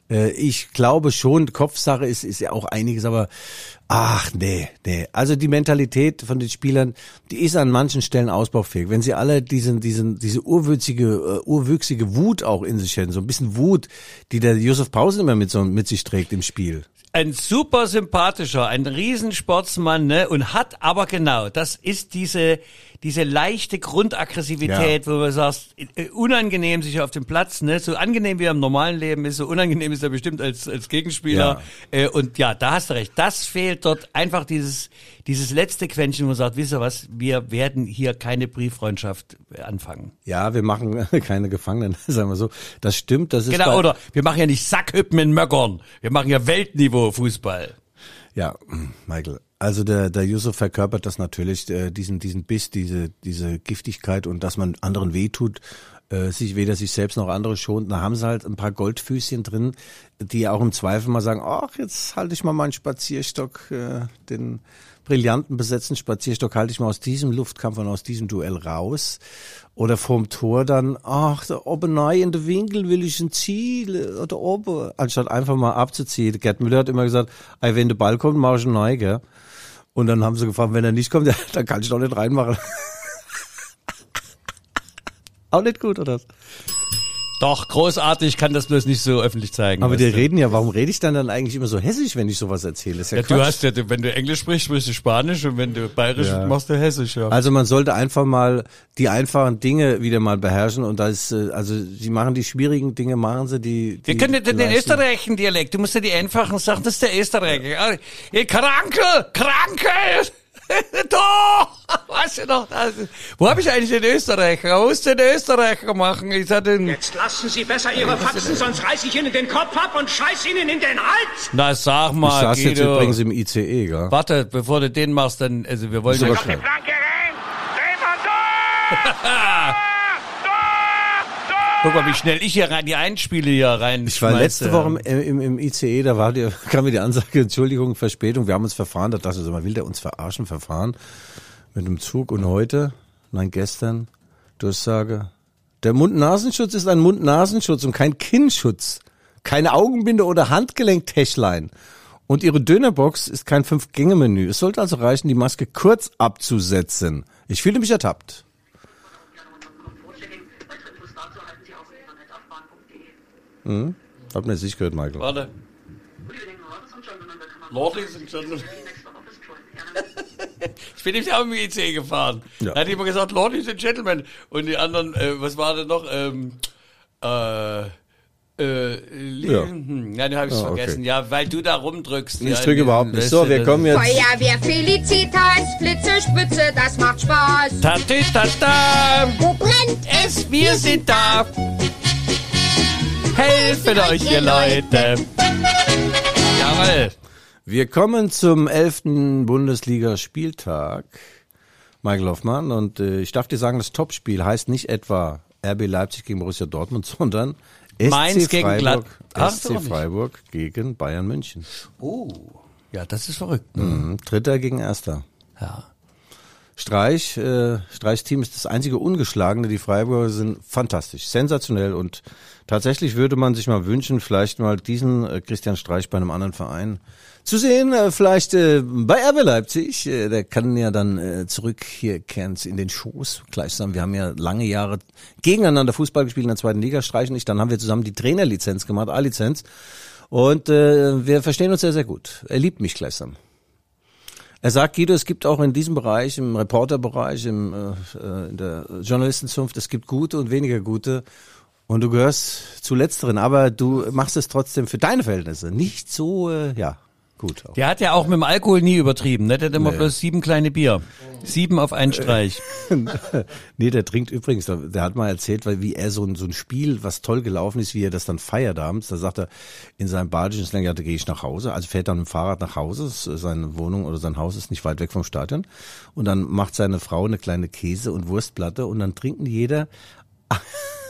Äh, ich glaube schon, Kopfsache ist, ist ja auch einiges, aber ach nee, nee. Also die Mentalität von den Spielern, die ist an manchen Stellen ausbaufähig. Wenn sie alle diesen, diesen, diese urwüchsige, uh, urwüchsige Wut auch in sich hätten, so ein bisschen Wut, die der Josef Pausen immer mit, so, mit sich trägt im Spiel. ein super sympathischer, ein Riesensportsmann, ne? Und hat aber genau, das ist diese, diese leichte Grundaggressivität, wo du sagst, äh, unangenehm sich auf dem Platz, ne? So angenehm wie er im normalen Leben ist, so unangenehm ist er bestimmt als, als Gegenspieler. Äh, und ja, da hast du recht. Das fehlt dort einfach dieses, dieses letzte Quäntchen, wo man sagt, wisst ihr was, wir werden hier keine Brieffreundschaft anfangen. Ja, wir machen [LAUGHS] keine Gefangenen, [LAUGHS] sagen wir so. Das stimmt, das ist Genau, oder wir machen ja nicht Sackhüppen in Möckern. Wir machen ja Weltniveau Fußball. Ja, Michael. Also der, der Yusuf verkörpert das natürlich, äh, diesen, diesen Biss, diese, diese Giftigkeit und dass man anderen wehtut. Äh, sich weder sich selbst noch andere schont. Da haben sie halt ein paar Goldfüßchen drin, die auch im Zweifel mal sagen, ach, jetzt halte ich mal meinen Spazierstock, äh, den brillanten besetzten Spazierstock halte ich mal aus diesem Luftkampf und aus diesem Duell raus. Oder vorm Tor dann, ach, da oben nein in der Winkel will ich ein Ziel oder oben. Anstatt einfach mal abzuziehen. Gerd Müller hat immer gesagt, ey, wenn der Ball kommt, mach ich ein Nein, gell? Und dann haben sie gefragt, wenn er nicht kommt, ja, [LAUGHS] dann kann ich doch nicht reinmachen. Auch nicht gut, oder? Doch, großartig, kann das bloß nicht so öffentlich zeigen. Aber die du. reden ja, warum rede ich dann dann eigentlich immer so hessisch, wenn ich sowas erzähle? Ist ja, Ja, Quatsch. du hast ja, wenn du Englisch sprichst, sprichst du Spanisch und wenn du Bayerisch Ja. machst du Hessisch, ja. Also man sollte einfach mal die einfachen Dinge wieder mal beherrschen und da ist, äh, also sie machen die schwierigen Dinge, machen sie die. die Wir können den, den österreichischen Dialekt, du musst ja die einfachen Sachen, das ist der Österreicher. Hey, Krankel, Krankel! [LAUGHS] da! Weißt du noch? Das, wo habe ich eigentlich den Österreicher? Wo ist den Österreicher machen? Ich sag den, Jetzt lassen Sie besser Ihre Faxen, sonst reiß ich Ihnen den Kopf ab und scheiß Ihnen in den Hals! na sag Ich mal, saß jetzt Guido. übrigens im ICE, gell? Warte, bevor du den machst, dann, also wir wollen Ist aber ja, schnell. Flanke rein! Dreh mal Tor! [LAUGHS] guck mal, wie schnell ich hier rein, die Einspiele hier rein. Ich war letzte Woche im, im, ICE, da war die, [LAUGHS] kam mir die Ansage, Entschuldigung, Verspätung, wir haben uns verfahren, da dachte ich so, mal, will der uns verarschen, verfahren mit dem Zug und heute, nein, gestern, Durchsage, der Mund-Nasenschutz ist ein Mund-Nasenschutz und kein Kinnschutz, keine Augenbinde oder Handgelenk-Täschlein. Und ihre Dönerbox ist kein Fünf-Gänge-Menü. Es sollte also reichen, die Maske kurz abzusetzen. Ich fühle mich ertappt. Hm? Hat mir sich gehört, Michael. Warte. Ladies and Gentlemen. Ich bin nämlich auch im IC gefahren. Ja. Da hat jemand gesagt, Ladies and Gentlemen. Und die anderen, äh, was war denn noch? Ähm, äh, äh, Ja. hm, ja, den habe ich Ah, okay. vergessen. Ja, weil du da rumdrückst. Ich ja, drücke überhaupt nicht. So, wir kommen jetzt. Feuerwehr Felicitas, Blitze, Spitze, das macht Spaß. Tatütata, Wo brennt es, wir sind da. Helfen euch, ihr Leute. Jawohl. Wir kommen zum elften Bundesligaspieltag. Michael Hoffmann und äh, ich darf dir sagen, das Topspiel heißt nicht etwa RB Leipzig gegen Borussia Dortmund, sondern SC Mainz gegen Freiburg, Glad- Ach, SC. Freiburg gegen Bayern München. Oh, ja, das ist verrückt. Ne? Mhm. Dritter gegen Erster. Ja. Streich, äh, Streichs Team ist das einzige ungeschlagene. Die Freiburger sind fantastisch, sensationell und tatsächlich würde man sich mal wünschen, vielleicht mal diesen äh, Christian Streich bei einem anderen Verein zu sehen. Äh, vielleicht äh, bei RB Leipzig. Äh, der kann ja dann äh, zurück hier kehren in den Schoß. Gleichsam, wir haben ja lange Jahre gegeneinander Fußball gespielt in der zweiten Liga. Streich und ich, dann haben wir zusammen die Trainerlizenz gemacht, A-Lizenz. Und äh, wir verstehen uns sehr, sehr gut. Er liebt mich gleichsam. Er sagt, Guido, es gibt auch in diesem Bereich, im Reporterbereich, im, äh, äh, in der Journalistenzunft, es gibt gute und weniger gute. Und du gehörst zu letzteren, aber du machst es trotzdem für deine Verhältnisse nicht so, äh, ja, gut. Auch. Der hat ja auch mit dem Alkohol nie übertrieben, ne? Der hat immer Nee. bloß sieben kleine Bier. Sieben auf einen [LAUGHS] Streich. nee, der trinkt übrigens, der, hat mal erzählt, weil wie er so ein, so ein Spiel, was toll gelaufen ist, wie er das dann feiert abends, da sagt er in seinem badischen Slang, ja, da gehe ich nach Hause, also fährt dann mit dem Fahrrad nach Hause, seine Wohnung oder sein Haus ist nicht weit weg vom Stadion und dann macht seine Frau eine kleine Käse- und Wurstplatte und dann trinken jeder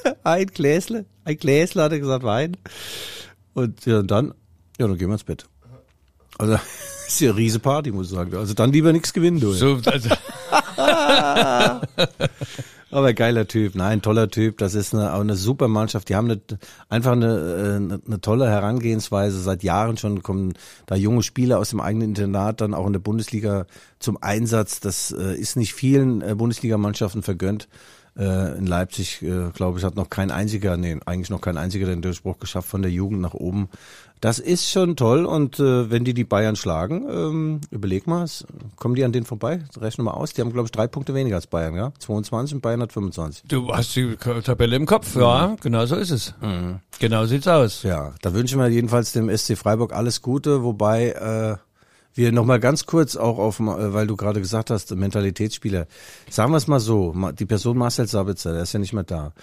[LAUGHS] ein Gläsle, ein Gläsle, hat er gesagt, Wein und ja, und dann, ja, dann gehen wir ins Bett. Also, [LAUGHS] ist ja eine riese Party, muss ich sagen. Also dann lieber nichts gewinnen, du. So, also, [LAUGHS] Aber geiler Typ, nein, toller Typ. Das ist eine, auch eine super Mannschaft. Die haben eine, einfach eine, äh, eine, eine tolle Herangehensweise. Seit Jahren schon kommen da junge Spieler aus dem eigenen Internat dann auch in der Bundesliga zum Einsatz. Das äh, ist nicht vielen äh, Bundesligamannschaften vergönnt. Äh, in Leipzig, äh, glaube ich, hat noch kein einziger, nee, eigentlich noch kein einziger den Durchbruch geschafft von der Jugend nach oben. Das ist schon toll und äh, wenn die die Bayern schlagen, ähm, überleg mal, kommen die an denen vorbei? Rechnen wir mal aus. Die haben, glaube ich, drei Punkte weniger als Bayern, ja? 22 und Bayern hat 25. du hast die Tabelle im Kopf, ja, genau so ist es. Genau sieht's aus. Ja, da wünschen wir jedenfalls dem SC Freiburg alles Gute, wobei äh, wir nochmal ganz kurz auch auf, äh, weil du gerade gesagt hast, Mentalitätsspieler, sagen wir es mal so, die Person Marcel Sabitzer, der ist ja nicht mehr da.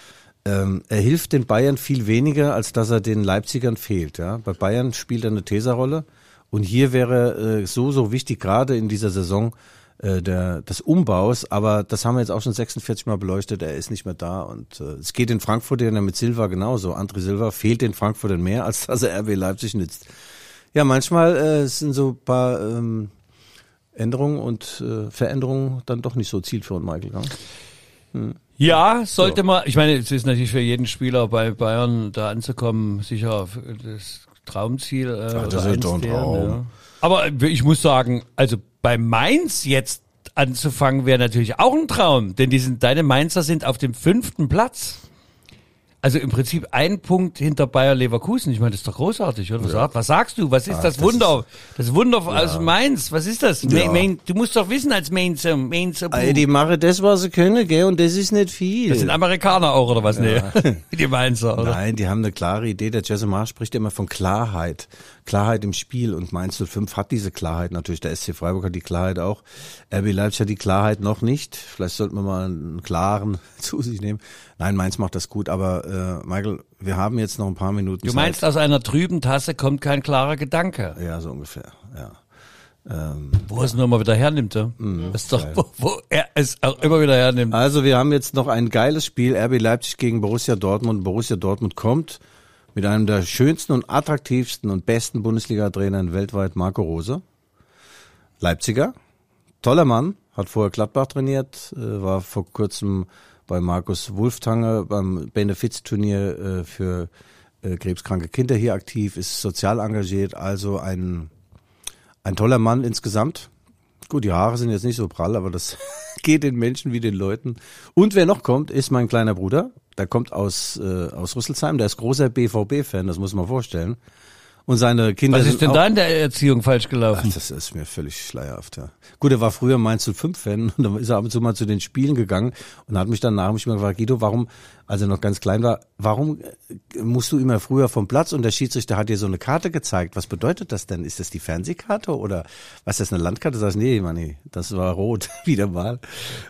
Ähm, er hilft den Bayern viel weniger, als dass er den Leipzigern fehlt. Ja? Bei Bayern spielt er eine Teserrolle und hier wäre äh, so, so wichtig, gerade in dieser Saison, äh, der, des Umbaus, aber das haben wir jetzt auch schon 46 Mal beleuchtet, er ist nicht mehr da und äh, es geht in Frankfurt ja mit Silva genauso. André Silva fehlt in Frankfurt mehr, als dass er RB Leipzig nützt. Ja, manchmal äh, sind so ein paar ähm, Änderungen und äh, Veränderungen dann doch nicht so zielführend, Michael. Ja? Hm. Ja, sollte so. man, ich meine, es ist natürlich für jeden Spieler bei Bayern da anzukommen, sicher das Traumziel. Äh, ja, das ist doch ein Traum. Ja. Aber ich muss sagen, also bei Mainz jetzt anzufangen wäre natürlich auch ein Traum, denn die sind, deine Mainzer sind auf dem fünften Platz. Also im Prinzip ein Punkt hinter Bayer Leverkusen. Ich meine, das ist doch großartig, oder? Was, ja. was sagst du? Was ist Ach, das Wunder? Das, das Wunder ja. aus Mainz. Was ist das? Ja. Main, du musst doch wissen als Mainzer. Mainzer also die machen das, was sie können, gell? Und das ist nicht viel. Das sind Amerikaner auch, oder was? Ja. Nee. [LAUGHS] die Mainzer, oder? Nein, die haben eine klare Idee. Der Jesse Marsch spricht immer von Klarheit. Klarheit im Spiel und Mainz 05 hat diese Klarheit natürlich. Der SC Freiburg hat die Klarheit auch. RB Leipzig hat die Klarheit noch nicht. Vielleicht sollten wir mal einen klaren [LAUGHS] zu sich nehmen. Nein, Mainz macht das gut, aber äh, Michael, wir haben jetzt noch ein paar Minuten. Du meinst, Zeit. aus einer trüben Tasse kommt kein klarer Gedanke. Ja, so ungefähr, ja. Ähm, wo er es nur mal wieder hernimmt, ja? Mhm, ist doch, wo, wo er es auch immer wieder hernimmt. Also wir haben jetzt noch ein geiles Spiel, RB Leipzig gegen Borussia Dortmund. Borussia Dortmund kommt mit einem der schönsten und attraktivsten und besten Bundesliga-Trainern weltweit, Marco Rose. Leipziger, toller Mann, hat vorher Gladbach trainiert, äh, war vor kurzem bei Markus Wulftange beim Benefizturnier äh, für äh, krebskranke Kinder hier aktiv, ist sozial engagiert, also ein, ein toller Mann insgesamt. Gut, die Haare sind jetzt nicht so prall, aber das [LAUGHS] geht den Menschen wie den Leuten. Und wer noch kommt, ist mein kleiner Bruder, der kommt aus, äh, aus Rüsselsheim, der ist großer BVB-Fan, das muss man vorstellen. Und seine Kinder. Was ist denn da in der Erziehung falsch gelaufen? Ach, das ist mir völlig schleierhaft, ja. Gut, er war früher Mainz 05-Fan [LAUGHS] und dann ist er ab und zu mal zu den Spielen gegangen und hat mich dann nach mich mal gefragt, Guido, warum, als er noch ganz klein war, warum äh, musst du immer früher vom Platz und der Schiedsrichter hat dir so eine Karte gezeigt? Was bedeutet das denn? Ist das die Fernsehkarte oder was ist das, eine Landkarte? Sagst nee, Manni, das war rot, [LAUGHS] wieder mal.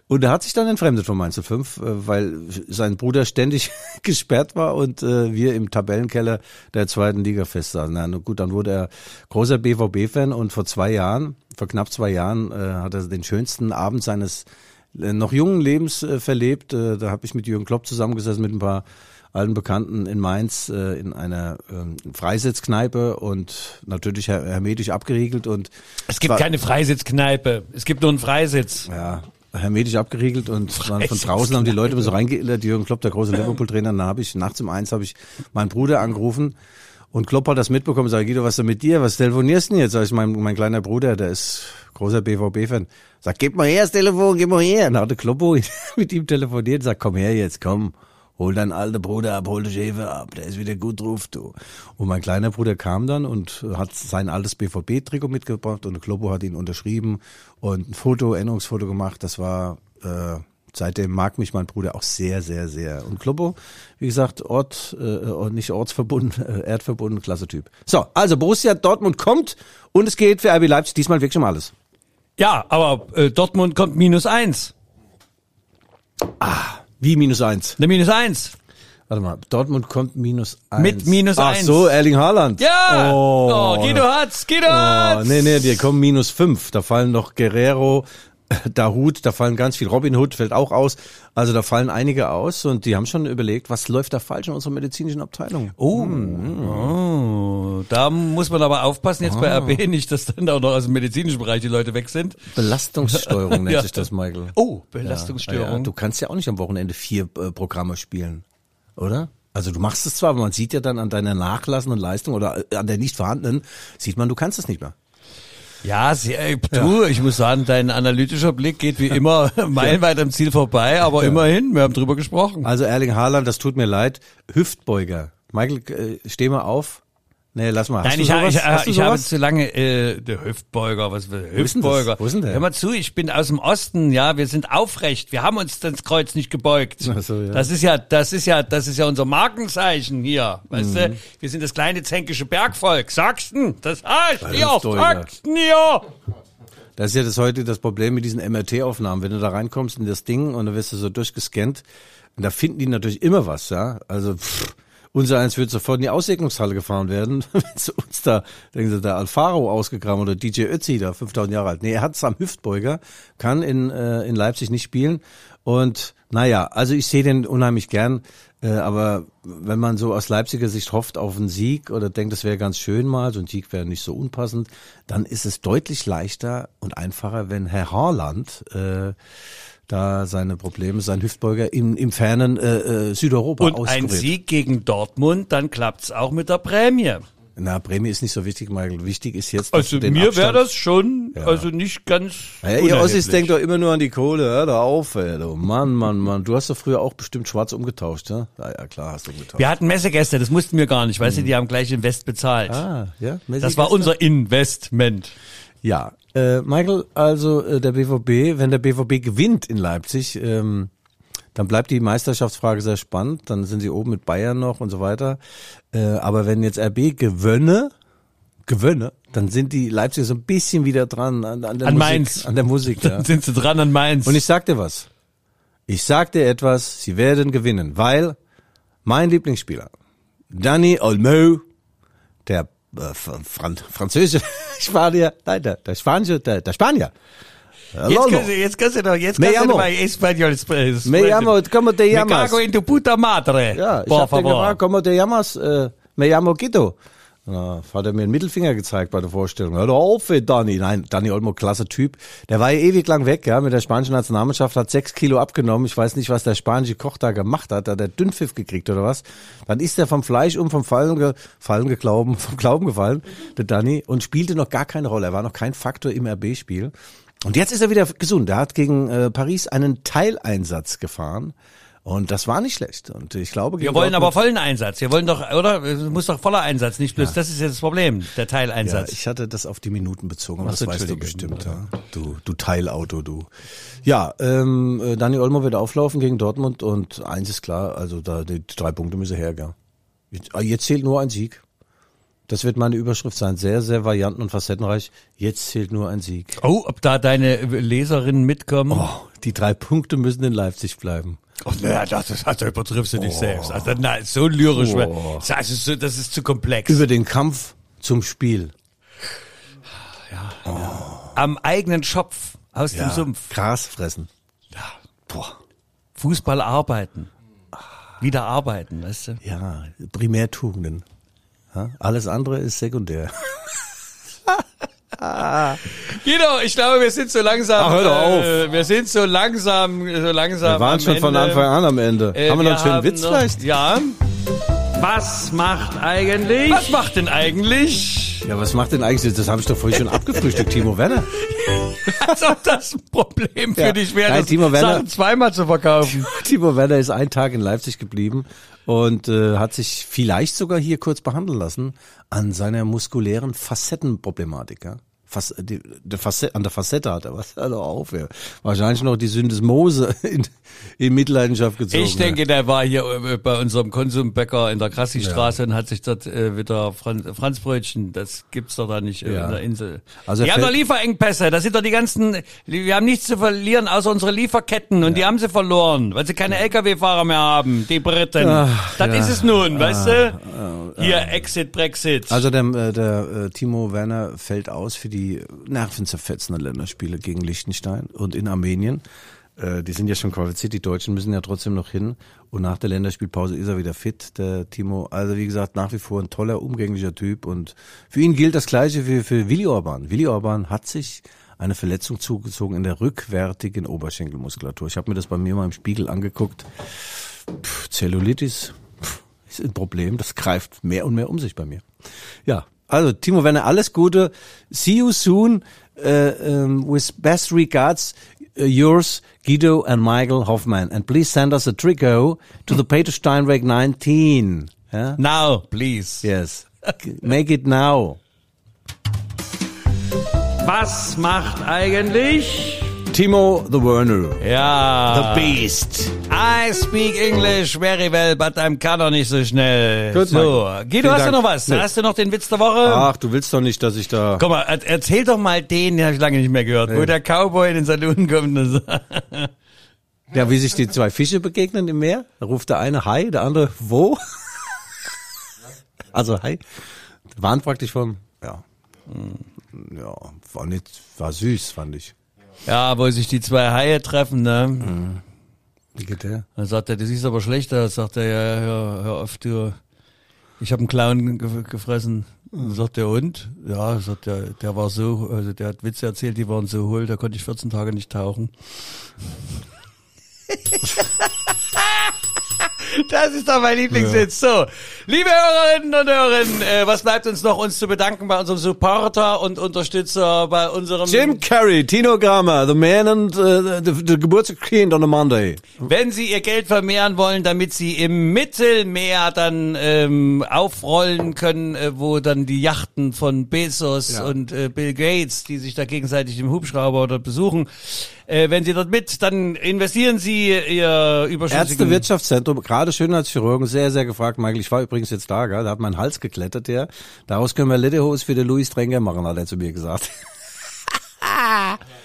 Und er hat sich dann entfremdet von Mainz 05, äh, weil sein Bruder ständig [LAUGHS] gesperrt war und äh, wir im Tabellenkeller der zweiten Liga festsaßen. Na gut, dann wurde er großer BVB-Fan und vor zwei Jahren, vor knapp zwei Jahren, hat er den schönsten Abend seines noch jungen Lebens äh, verlebt. Äh, da habe ich mit Jürgen Klopp zusammengesessen mit ein paar alten Bekannten in Mainz äh, in einer ähm, Freisitzkneipe und natürlich her hermetisch abgeriegelt und es gibt keine Freisitzkneipe, es gibt nur einen Freisitz. Ja, hermetisch abgeriegelt und [LAUGHS] von draußen haben die Leute so reingeillert, Jürgen Klopp, der große Liverpool-Trainer, dann habe ich nachts um eins habe ich meinen Bruder angerufen und Klopp hat das mitbekommen, sag Guido, was ist denn mit dir? Was telefonierst du denn jetzt? Sag ich, mein, mein kleiner Bruder, der ist großer BVB-Fan. Sag, gib mal her das Telefon, gib mal her. Dann hat der Kloppo [LAUGHS] mit ihm telefoniert, sag, komm her jetzt, komm. Hol deinen alten Bruder ab, hol den Schäfer ab, der ist wieder gut drauf, du. Und mein kleiner Bruder kam dann und hat sein altes BVB-Trikot mitgebracht und Kloppo hat ihn unterschrieben und ein Foto, Erinnerungsfoto gemacht. Das war äh, seitdem mag mich mein Bruder auch sehr, sehr, sehr. Und Kloppo, wie gesagt, Ort, äh, nicht ortsverbunden, [LAUGHS] äh, erdverbunden, klasse Typ. So, also Borussia Dortmund kommt und es geht für RB Leipzig diesmal wirklich um alles. Ja, aber äh, Dortmund kommt minus eins. Ah, wie minus eins? Ne, minus eins. Warte mal, Dortmund kommt minus eins. Mit minus Ach eins. Ach so, Erling Haaland. Ja! Oh, oh Guido hat's, Guido oh, hat's! Nee, nee, die kommen minus fünf. Da fallen noch Guerrero, Dahut, da fallen ganz viel. Robin Hood fällt auch aus. Also da fallen einige aus und die haben schon überlegt, was läuft da falsch in unserer medizinischen Abteilung. Oh, hm. oh da muss man aber aufpassen jetzt oh. bei RB nicht, dass dann auch noch aus dem medizinischen Bereich die Leute weg sind. Belastungssteuerung [LAUGHS] nennt ja. sich das, Michael. Oh, Belastungsstörung. Ja, ja, du kannst ja auch nicht am Wochenende vier äh, Programme spielen, oder? Also du machst es zwar, aber man sieht ja dann an deiner nachlassenden Leistung oder äh, an der nicht vorhandenen, sieht man, du kannst es nicht mehr. Ja, sehr, du, ja. ich muss sagen, dein analytischer Blick geht wie immer [LAUGHS] meilenweit am Ziel vorbei, aber ja. immerhin, wir haben drüber gesprochen. Also Erling Haaland, das tut mir leid, Hüftbeuger. Michael, äh, steh mal auf. Nee, lass mal. Hast Nein, ich, ha, ich, ha, ich habe zu lange äh, der Hüftbeuger, was will Hüftbeuger? Wo ist denn der? Hör mal zu, ich bin aus dem Osten, ja, wir sind aufrecht, wir haben uns das Kreuz nicht gebeugt. Ach so, ja. Das ist ja, das ist ja, das ist ja unser Markenzeichen hier, weißt mhm. du? Wir sind das kleine zänkische Bergvolk, Sachsen, das heißt hier, Sachsen hier. Das ist ja das heute das Problem mit diesen MRT-Aufnahmen. Wenn du da reinkommst in das Ding und dann wirst du so durchgescannt, und da finden die natürlich immer was, ja. Also pff, Unser eins wird sofort in die Aussegnungshalle gefahren werden, [LAUGHS] wenn sie uns da, denken Sie, der Alfaro ausgegraben oder DJ Ötzi da, 5000 Jahre alt. Nee, er hat es am Hüftbeuger, kann in, äh, in Leipzig nicht spielen. Und naja, also ich sehe den unheimlich gern. Äh, aber wenn man so aus Leipziger Sicht hofft auf einen Sieg oder denkt, das wäre ganz schön mal, so ein Sieg wäre nicht so unpassend, dann ist es deutlich leichter und einfacher, wenn Herr Haaland äh, da seine Probleme, sein Hüftbeuger im, im fernen äh, äh, Südeuropa Und ein Sieg gegen Dortmund, dann klappt's auch mit der Prämie. Na, Prämie ist nicht so wichtig, Michael. Wichtig ist jetzt. Also mir wäre das schon, Ja. also nicht ganz. Naja, ihr Ossis denkt doch immer nur an die Kohle, hör doch auf, ey. Du. Mann, Mann, Mann. Du hast doch früher auch bestimmt schwarz umgetauscht, ja? Ja, ja, klar, hast du umgetauscht. Wir hatten Messegäste, das mussten wir gar nicht, weißt du, die haben gleich Invest bezahlt. ah, ja. Das war unser Investment. Ja, äh, Michael, also äh, der BVB, wenn der BVB gewinnt in Leipzig, ähm, dann bleibt die Meisterschaftsfrage sehr spannend. Dann sind sie oben mit Bayern noch und so weiter. Äh, aber wenn jetzt RB gewönne, gewönne, dann sind die Leipziger so ein bisschen wieder dran an, an der An Musik. Mainz. An der Musik, [LAUGHS] ja. Dann sind sie dran an Mainz. Und ich sag dir was. Ich sag dir etwas, sie werden gewinnen, weil mein Lieblingsspieler, Danny Olmo, der äh, Fran französische Spanier, [LAUGHS] nein, der, der Spanische, der, der Spanier. Äh, jetzt, Lolo. kannst du, jetzt kannst du doch, jetzt Me kannst du llamo. doch mal Espanol sprechen. Me llamo, como te Me llamas? cago en tu puta madre. Ja, ich Por hab favor. gefragt, como te llamas? Äh, me llamo Guido. Na, hat er mir einen Mittelfinger gezeigt bei der Vorstellung. Hör doch auf, ey, Dani. Nein, Dani Olmo, klasse Typ. Der war ja ewig lang weg, ja, mit der spanischen Nationalmannschaft, hat sechs Kilo abgenommen. Ich weiß nicht, was der spanische Koch da gemacht hat. Hat er Dünnpfiff gekriegt oder was? Dann ist er vom Fleisch um, vom Fallen, ge, Fallen geglauben, [LAUGHS] vom Glauben gefallen, der Dani, und spielte noch gar keine Rolle. Er war noch kein Faktor im RB-Spiel. Und jetzt ist er wieder gesund. Er hat gegen äh, Paris einen Teileinsatz gefahren. Und das war nicht schlecht. Und ich glaube, Wir wollen aber Dortmund- vollen Einsatz. Wir wollen doch, oder? Es muss doch voller Einsatz, nicht bloß. Das ist jetzt das Problem, der Ja, Teileinsatz. ich hatte das auf die Minuten bezogen, aber das weißt du bestimmt. Ja. Du, du Teilauto, du. Ja, ähm, äh, Dani Olmo wird auflaufen gegen Dortmund und eins ist klar, also da die drei Punkte müssen her, gell. Jetzt, ah, jetzt zählt nur ein Sieg. Das wird meine Überschrift sein. Sehr, sehr varianten- und facettenreich. Jetzt zählt nur ein Sieg. oh, ob da deine Leserinnen mitkommen? Oh, die drei Punkte müssen in Leipzig bleiben. Oh, naja, das, ist, also übertriffst du dich selbst. Also, na, so lyrisch. Oh. Das, ist, so- das ist zu komplex. Über den Kampf zum Spiel. Am eigenen Schopf aus dem Sumpf. Gras fressen. Boah. Fußball arbeiten. Wieder arbeiten, weißt du? Ja, Primärtugenden. Ja, alles andere ist sekundär. [LAUGHS] [LAUGHS] Guido, ich glaube, wir sind so langsam. Ach, hör doch auf. Äh, wir sind so langsam, so langsam. Wir waren am schon von Ende. Anfang an am Ende. Äh, Haben wir noch einen schönen Witz noch- vielleicht? Ja. Was macht eigentlich? Was macht denn eigentlich? Ja, was macht denn eigentlich, das habe ich doch vorhin schon abgefrühstückt, Timo Werner. [LAUGHS] Als ob das ein Problem für Ja. dich wäre, Nein, das Timo Werner- Sachen zweimal zu verkaufen. [LAUGHS] Timo Werner ist einen Tag in Leipzig geblieben und äh, hat sich vielleicht sogar hier kurz behandeln lassen an seiner muskulären Facettenproblematik. Ja? Die, der Facette, an der Facette hat er was. [LAUGHS] Auf, ja. Wahrscheinlich noch die Syndesmose [LAUGHS] in, in Mitleidenschaft gezogen. Ich denke, der war hier äh, bei unserem Konsumbäcker in der Krassi-Straße und hat sich dort äh, wieder Franz, Franzbrötchen, das gibt's doch da nicht äh, Ja. in der Insel. Also die haben doch Lieferengpässe, das sind doch die ganzen, wir haben nichts zu verlieren außer unsere Lieferketten und die haben sie verloren, weil sie keine LKW-Fahrer mehr haben, die Briten. Ach, das ja. ist es nun, weißt du? Hier, Exit, Brexit. Also der, äh, der äh, Timo Werner fällt aus für die nervenzerfetzenden Länderspiele gegen Liechtenstein und in Armenien. Äh, die sind ja schon qualifiziert, die Deutschen müssen ja trotzdem noch hin. Und nach der Länderspielpause ist er wieder fit, der Timo. Also wie gesagt, nach wie vor ein toller, umgänglicher Typ. Und für ihn gilt das Gleiche wie für Willi Orban. Willi Orban hat sich eine Verletzung zugezogen in der rückwärtigen Oberschenkelmuskulatur. Ich habe mir das bei mir mal im Spiegel angeguckt. Pff, Zellulitis ist ein Problem, das greift mehr und mehr um sich bei mir. Ja, also Timo Werner, alles Gute. See you soon. Uh, um, with best regards, uh, yours, Guido and Michael Hoffman. And please send us a tricot to the Peter Steinweg 19. Yeah? Now, please. Yes. Make it now. Was macht eigentlich? Timo the Werner. Ja. The Beast. I speak English very well, but I'm kann doch nicht so schnell. Gut, so. Guido, hast du Dank. noch was? Nee. Hast du noch den Witz der Woche? Ach, du willst doch nicht, dass ich da... Guck mal, er- erzähl doch mal den, den habe ich lange nicht mehr gehört, wo der Cowboy in den Saloon kommt und sagt, [LAUGHS] Ja, wie sich die zwei Fische begegnen im Meer. Da ruft der eine Hi, der andere wo? [LAUGHS] Also, hi. Waren praktisch vom, ja. Ja, war nicht, war süß, fand ich. Ja, wo sich die zwei Haie treffen, ne? Wie geht der? Dann sagt er, du siehst aber schlechter. Sagt er, ja, hör, hör auf, du. Ich habe einen Clown ge gefressen. Dann sagt der und? Ja, sagt der, der war so, also der hat Witze erzählt, die waren so hohl, da konnte ich 14 Tage nicht tauchen. [LAUGHS] [LAUGHS] Das ist doch mein Lieblingssitz. So, liebe Hörerinnen und Hörer, äh, was bleibt uns noch, uns zu bedanken bei unserem Supporter und Unterstützer, bei unserem... Jim Carrey, Tino Grammer, The Man and uh, the, the Geburtstagskind on a Monday. Wenn Sie Ihr Geld vermehren wollen, damit Sie im Mittelmeer dann ähm, aufrollen können, äh, wo dann die Yachten von Bezos Ja. und äh, Bill Gates, die sich da gegenseitig im Hubschrauber dort besuchen, äh, wenn Sie dort mit, dann investieren Sie Ihr überschüssigen... Ärztewirtschaftszentrum, gerade Schönheitschirurgen, sehr, sehr gefragt, Michael. Ich war übrigens jetzt da, gell? da hat mein Hals geklettert, der. Daraus können wir Lederhose für den Louis Strenger machen, hat er zu mir gesagt. [LAUGHS]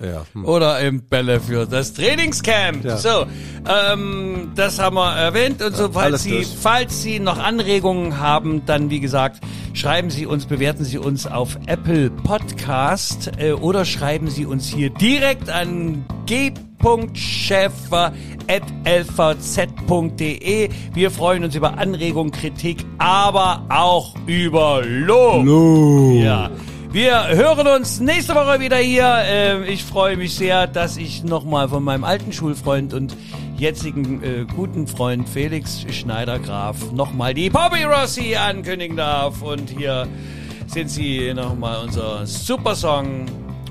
ja. hm. Oder im Bälle für das Trainingscamp. Ja. So, ähm, das haben wir erwähnt und so, falls Sie, durch. falls Sie noch Anregungen haben, dann wie gesagt, schreiben Sie uns, bewerten Sie uns auf Apple Podcast äh, oder schreiben Sie uns hier direkt an g.schäfer.lvz.de. Wir freuen uns über Anregungen, Kritik, aber auch über Lob. Ja. Wir hören uns nächste Woche wieder hier. Ähm, ich freue mich sehr, dass ich nochmal von meinem alten Schulfreund und jetzigen äh, guten Freund Felix Schneider-Graf nochmal die Bobby Rossi ankündigen darf. Und hier sind sie nochmal unser Supersong.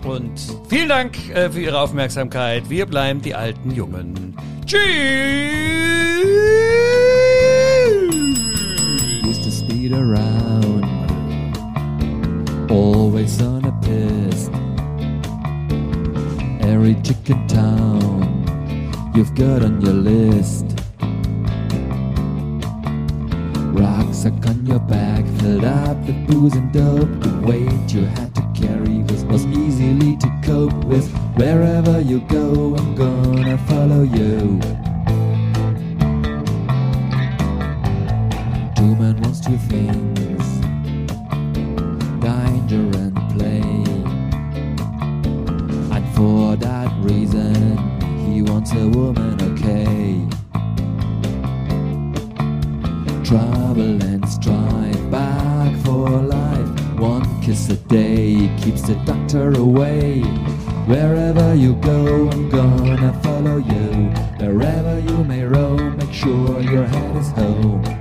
Und vielen Dank äh, für Ihre Aufmerksamkeit. Wir bleiben die alten Jungen. Tschüss! to speed around, always on a piss. Every chicken town you've got on your list. Rucksack on your back, filled up with booze and dope. The weight you had to carry was, was easily to cope with. Wherever you go, I'm gonna follow you. Two men wants two things for that reason, he wants a woman, okay. Trouble and strife, back for life. One kiss a day keeps the doctor away. Wherever you go, I'm gonna follow you. Wherever you may roam, make sure your head is home.